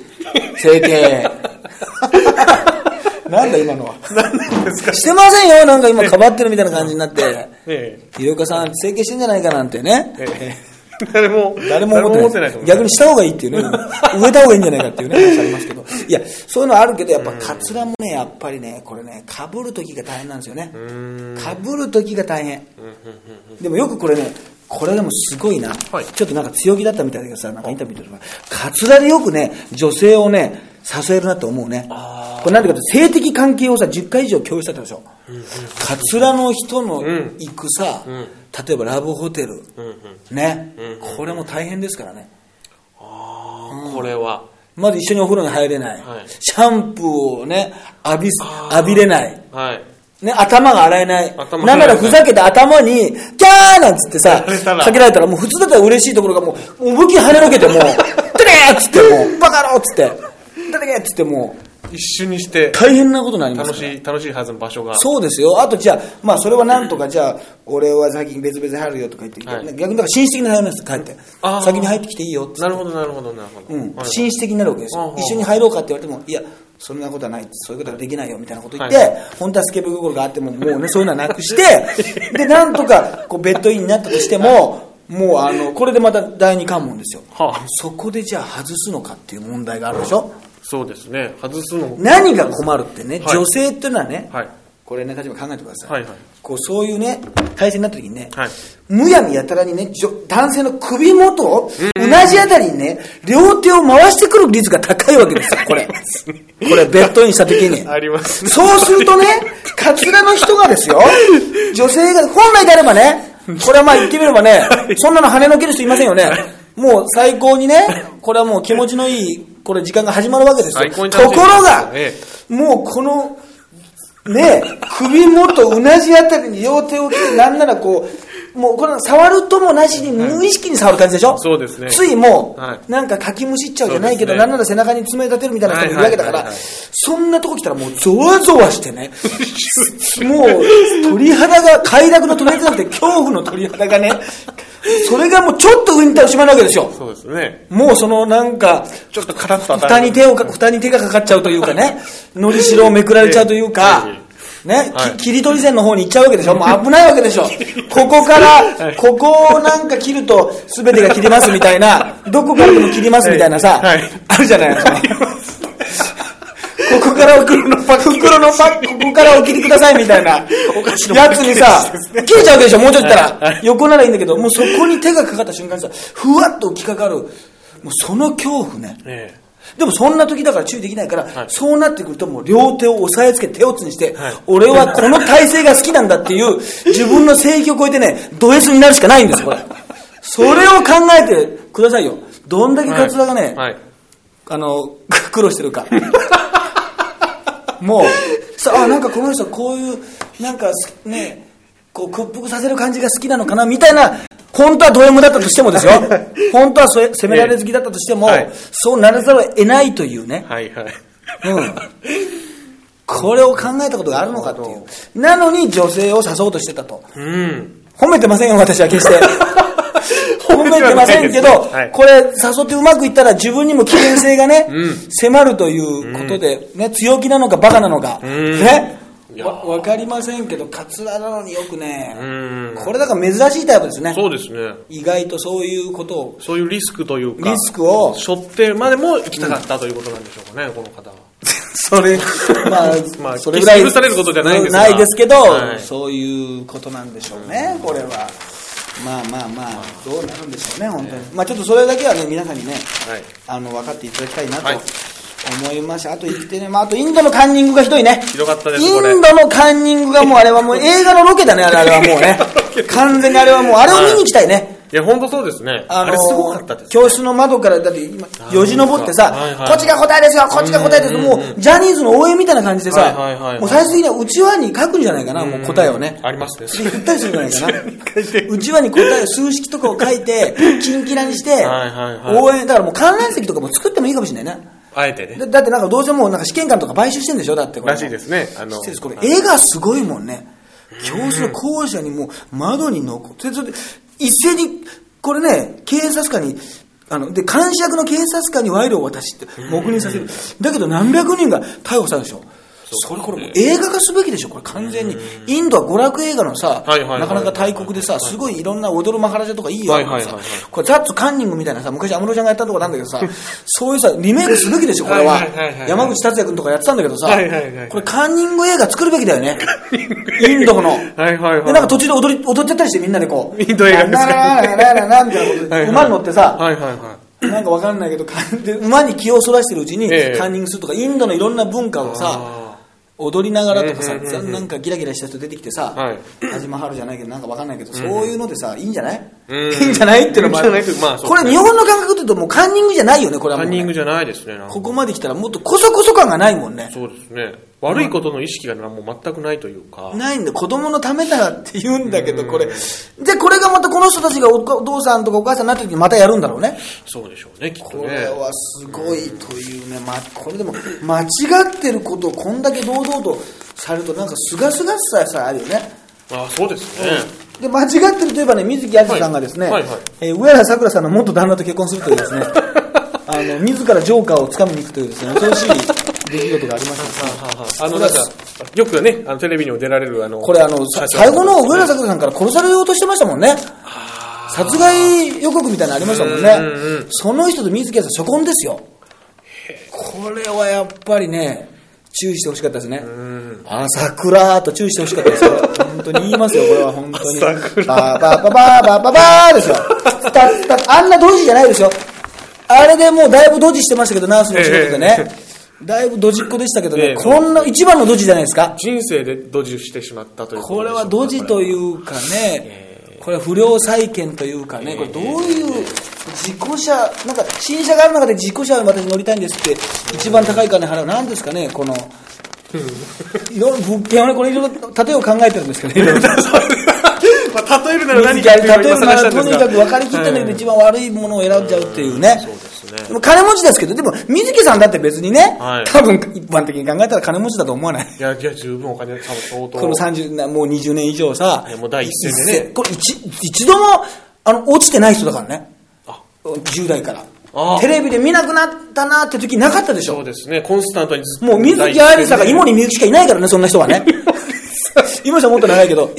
整形。(laughs) なんだ今のは。何なんですか？してませんよ、なんか今かばってるみたいな感じになって。えひろかさん、整形してんじゃないかなんてね。え。(laughs) ええ。誰も、誰も思ってない。逆にした方がいいっていうね。(laughs) 植えた方がいいんじゃないかっていうね、話ありますけど。いや、そういうのあるけど、やっぱカツラもね、やっぱりね、これね、被る時が大変なんですよね。被る時が大変。でもよくこれね、これでもすごいな、はいちょっとなんか強気だったみたいだけどさ、なんかインタビューでカツラでよくね、女性をね、誘えるなって思うね。これなんでかって性的関係をさ、10回以上共有したってでしょ。カツラの人のん行くさ、例えばラブホテル、ね、これも大変ですからね。これは。まず一緒にお風呂に入れない。はいシャンプーをね、浴びす、浴びれない。はい。ね、頭が洗えない。頭なんならふざけて頭に、キャーなんつってさ (laughs) かけた、られたらもう普通だったら嬉しいところがもう、思いっきり跳ねのけてもう、(laughs) てれーっつってもう、バカ野郎っつって、てれーっつってもう、一緒にして、大変なことになります。楽しい、楽しいはずの場所が。そうですよ。あとじゃあ、まあそれはなんとかじゃあ、俺は先に別々に入るよとか言って、はい。逆にだから紳士的に入ります、帰って。先に入ってきていいよって。なるほど、なるほど、なるほど。うん、はい。紳士的になるわけですよ。一緒に入ろうかって言われても、いや、そんなことはない。そういうことはできないよみたいなこと言って、はい。本当はスケベ心があってももうねそういうのはなくして (laughs) でなんとかこうベッドインになったとしてももうあのこれでまた第二関門ですよ、はあ。そこでじゃあ外すのかっていう問題があるでしょそうですね。外すのも。何が困るってね、はい女性っていうのはね、はい。これね、例えば考えてください。はいはいこうそういうね、体勢になった時にね、はいむやみやたらにね、じょ男性の首元を、うなじあたりにね、両手を回してくる率が高いわけですよ、(laughs) これ。これ、ベッドインした時に。(laughs) ありますね。そうするとね、カツラの人がですよ、(laughs) 女性が、本来であればね、これはまあ言ってみればね、そんなの跳ねのける人いませんよね。もう最高にね、これはもう気持ちのいい、これ時間が始まるわけですよ。ところがえ、もうこの、ね、首元、うなじあたりに両手を置いて、なんならこう、もうこれ触るともなしに無意識に触る感じでしょ？そうですね。ついもう、はい。なんかかきむしっちゃうじゃないけど、ね。なんなら背中に爪立てるみたいな人もいるわけだから、はいはいはいはい。そんなとこ来たらもうゾワゾワしてね、(laughs) もう鳥肌が、快楽の鳥肌じゃなくて恐怖の鳥肌がね、(laughs) それがもうちょっと上に行ったらおしまいなわけですよ。そうですね。もうそのなんか、ちょっとカラッと蓋る。に手をか、蓋に手がかかっちゃうというかね、(laughs) のりしろをめくられちゃうというか、ね、はい。き切り取り線の方に行っちゃうわけでしょ。もう危ないわけでしょ。(laughs) ここから、ここをなんか切ると全てが切れますみたいな、どこからでも切りますみたいなさ、はい。はいあるじゃないですか。ここからお切りのパック、袋のパック、ここからお切りくださいみたいな、やつにさ、(laughs) 切れちゃうわけでしょもうちょっと言ったら。横ならいいんだけど、もうそこに手がかかった瞬間にさ、ふわっと浮きかかる、もうその恐怖ね。えでもそんな時だから注意できないから、はいそうなってくるともう両手を押さえつけて手をつにして、はい俺はこの体勢が好きなんだっていう自分の正義を超えてね、ド S になるしかないんですよ、これ。それを考えてくださいよ。どんだけカツラがね、はい。あの、苦労してるか。(laughs) もう、さ (laughs) あ、なんかこの人こういう、なんかね、こう屈服させる感じが好きなのかな、みたいな、本当はド M だったとしてもですよ。(laughs) 本当は責められ好きだったとしても、はいそうならざるを得ないというね。はいはい。うん。これを考えたことがあるのかっていう。なのに女性を誘おうとしてたと。うん。褒めてませんよ、私は決して。褒めてませんけど、はいこれ誘ってうまくいったら自分にも危険性がね、うん迫るということで、ね、強気なのかバカなのか、んねわ、わかりませんけど、カツラなのによくね、うん。これだから珍しいタイプですね。そうですね。意外とそういうことを、そういうリスクというか、リスクを、背負ってまでも行きたかったということなんでしょうかね、この方は。(laughs) それ、まあ、(laughs) まあそれぐらい。許されることじゃないんですがないですけど、はいそういうことなんでしょうね、これは。まあまあまあ、どうなるんでしょうね、本当に。まあちょっとそれだけはね、皆さんにね、はい。あの、分かっていただきたいなとはい思いました。あと生きてね、まああとインドのカンニングがひどいね。ひどかったですイこれンドのカンニングがもうあれはもう映画のロケだね、あれはもうね。(laughs) 完全にあれはもう、あれを見に行きたいね。いや、本当そうですね。ああのれすごかったです。教室の窓から、だって今、よじ登ってさ、はいはいこっちが答えですよ、こっちが答えですよ、もう、ジャニーズの応援みたいな感じでさ、はいはいはいはいもう最終的には内輪に書くんじゃないかな、もう答えをね。ありますね。で言ったりするんじゃないかな。内輪に答えを数式とかを書いて、キンキラにして、はいはいはい応援、だからもう観覧席とかも作ってもいいかもしれないな。あえてね。だだってなんかどうせもうなんか試験官とか買収してんでしょ？だってこれ。らしいですね。あのこれ絵がすごいもんね。教室の校舎にもう窓に残って、それで一斉に、これね、警察官に、あの、で、監視役の警察官に賄賂を渡して、黙認させる。だけど何百人が逮捕したでしょ。それこれ映画化すべきでしょ、これ完全に。インドは娯楽映画のさ、なかなか大国でさ、すごいいろんな踊るマハラジャとかいいよ、はいはいはいはいこれザッツカンニングみたいなさ、昔安室ちゃんがやったとこなんだけどさ、そういうさ、リメイクすべきでしょ、これは。山口達也君とかやってたんだけどさ、これカンニング映画作るべきだよね。インドの。で、なんか途中で踊り、踊っちゃったりしてみんなでこう。インド映画ですかななななみたいなことで、馬に乗ってさ。なんかわかんないけど、馬に気をそらしてるうちにええカンニングするとか、インドのいろんな文化をさ、あ踊りながらとかさなんかギラギラした人出てきてさはい、タジマハルじゃないけど、なんかわかんないけど、そういうのでさ、いいんじゃない？うんいいんじゃない？っていうのもあるまあこれ日本の感覚で言うともうカンニングじゃないよね、これはもうね。ーカンニングじゃないですね。ここまで来たらもっとこそこそ感がないもんね。そうですね。悪いことの意識がもう全くないというか。ないんで、子供のためだって言うんだけど、これ。で、これがまたこの人たちがおお父さんとかお母さんになった時にまたやるんだろうね。そうでしょうね、きっとこれね。はすごいというね、ま、これでも、間違ってることをこんだけ堂々とされると、なんかすがすがしささあるよね。あそうですね。で、間違ってるといえばね、水木敦さんがですね、はいはいはいえー上原さくらさんの元旦那と結婚するというですね、(laughs) あの、自らジョーカーを掴みに行くというですね、恐ろしい出来事がありました (laughs) あの、なんか、よくね、あの、テレビにも出られる、あの、これあの、最後の上原さくらさんから殺されようとしてましたもんね。殺害予告みたいなのありましたもんね。その人と水木さん初婚ですよ。これはやっぱりね、注意してほしかったですね。あ、桜と注意してほしかったですよ。本当に言いますよ、これは本当に。桜バーバーバーバーバーバーバーですよ。たたあんなドジじゃないですよ。あれでもうだいぶドジしてましたけど、ナースの仕事でね。だいぶドジっ子でしたけどね、ええ。こんな一番のドジじゃないですか。人生でドジしてしまったというこれはドジというかね、これは不良債権というかね、これどういう事故車、なんか新車がある中で事故車に私乗りたいんですって、一番高い金払う、なんですかね、この、いろいろ物件はね、これいろいろ例えを考えてるんですけど (laughs) ね、例えるなら何例かっていうのをえるならとにかく分かりきったんだけど、一番悪いものを選んじゃうっていうね。でも金持ちですけど、でも水木さんだって別にね、はい多分一般的に考えたら金持ちだと思わない。いや、いや、十分お金、多分相当。この30な、もう20年以上さもう第一線でねこれ一一度も、あの、落ちてない人だからね。あ10代からあ。テレビで見なくなったなって時なかったでしょ？そうですね。コンスタントにずっともう水木愛理さんが芋にみゆきしかいないからね、そんな人はね。今じゃもっと長いけど、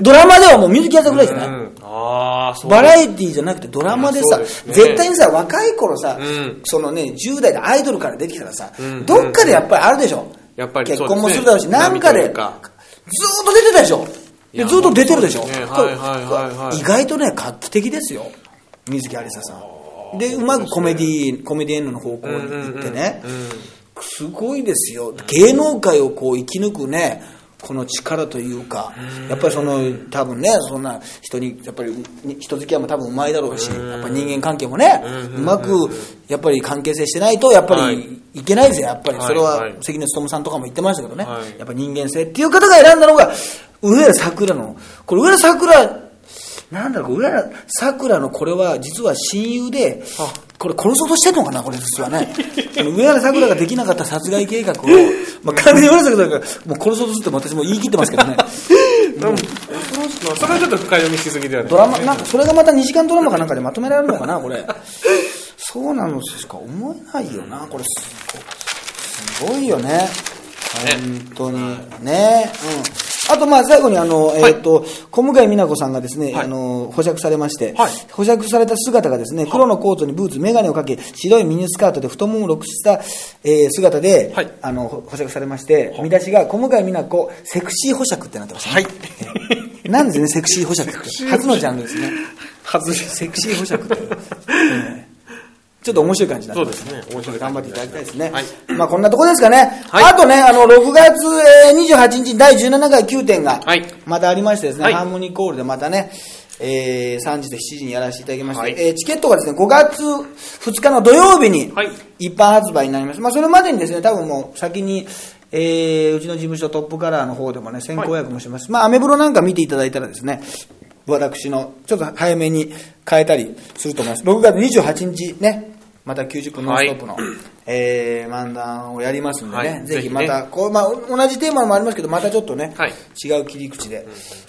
ドラマではもう水木愛理さんぐらいじゃない、うん。ああ、そうバラエティーじゃなくてドラマでさ、ね絶対にさ、若い頃さ、うんそのね、10代でアイドルから出てきたらさ、んどっかでやっぱりあるでしょ？やっぱりね婚もするだろうし、なんかで、ずーっ波と出てたでしょ？でずーっと出てるでしょ？そうですねこれはいはいはいはい意外とね、画期的ですよ。水木有沙さん。で、うまくコメディ、コメディエンヌの方向に行ってね、すごいですよ。芸能界をこう生き抜くね、この力というか、やっぱりその、多分ね、そんな人に、やっぱりに人付き合いも多分うまいだろうし、やっぱり人間関係もね、うまく、やっぱり関係性してないと、やっぱはいりいけないですよ、やっぱり。それは関根勤さんとかも言ってましたけどね、はい。やっぱ人間性っていう方が選んだのが、上原桜の、これ上原桜、なんだろう、上原桜のこれは実は親友で、これ殺そうとしてんのかな、これ実はね。(laughs) この上原桜ができなかった殺害計画を、まあ、完全に上原桜がもう殺そうとするって私も言い切ってますけどね。うんそれはちょっと深読みしすぎではないドラマ、なんかそれがまた2時間ドラマかなんかでまとめられるのかな、これ。そうなのしか思えないよな、これすごすごいよね。本当に。ね。うん。あと、まあ、最後に、あの、えっ、と、小向井美奈子さんがですね、はい。あの、保釈されまして、はい。保釈された姿がですね、黒のコートにブーツ、メガネをかけ、白いミニスカートで太ももを露出した、えー姿で、はい。あの、保釈されまして、見出しが、小向井美奈子、セクシー保釈ってなってましたね。はい。なんですね、セクシー保釈って？初のジャンルですね。外しセクシー保釈って、え (laughs) えちょっと面白い感じになってますそうですね。面白い。頑張っていただきたいですね。はいまあこんなとこですかね。はいあとね、あの、6月、えー28日第17回9点がはい、またありましてですね、はいハーモニーコールでまたね、えー3時と7時にやらせていただきまして、はいえーチケットがですね、5月2日の土曜日にはい一般発売になります。まあそれまでにですね、多分もう先に、えーうちの事務所トップカラーの方でもね、先行予約もします。まあアメブロなんか見ていただいたらですね、私のちょっと早めに変えたりすると思います。6月28日ね、また90分ノンストップの、えー漫談をやりますんでね、はい。ぜひまた、こうまあ、同じテーマもありますけど、またちょっとね、はい。違う切り口で、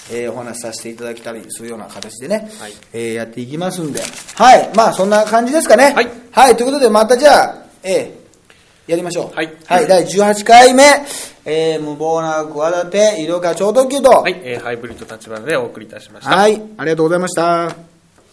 えーお話しさせていただきたりするような形でね、はい。えーやっていきますんで、はい、まあそんな感じですかね。はい。はい、ということでまたじゃあ、えーやりましょう。はい。はい、第18回目、えー無謀な企て、医療課超特急と、はい。えーハイブリッド立花でお送りいたしました。はい、ありがとうございました。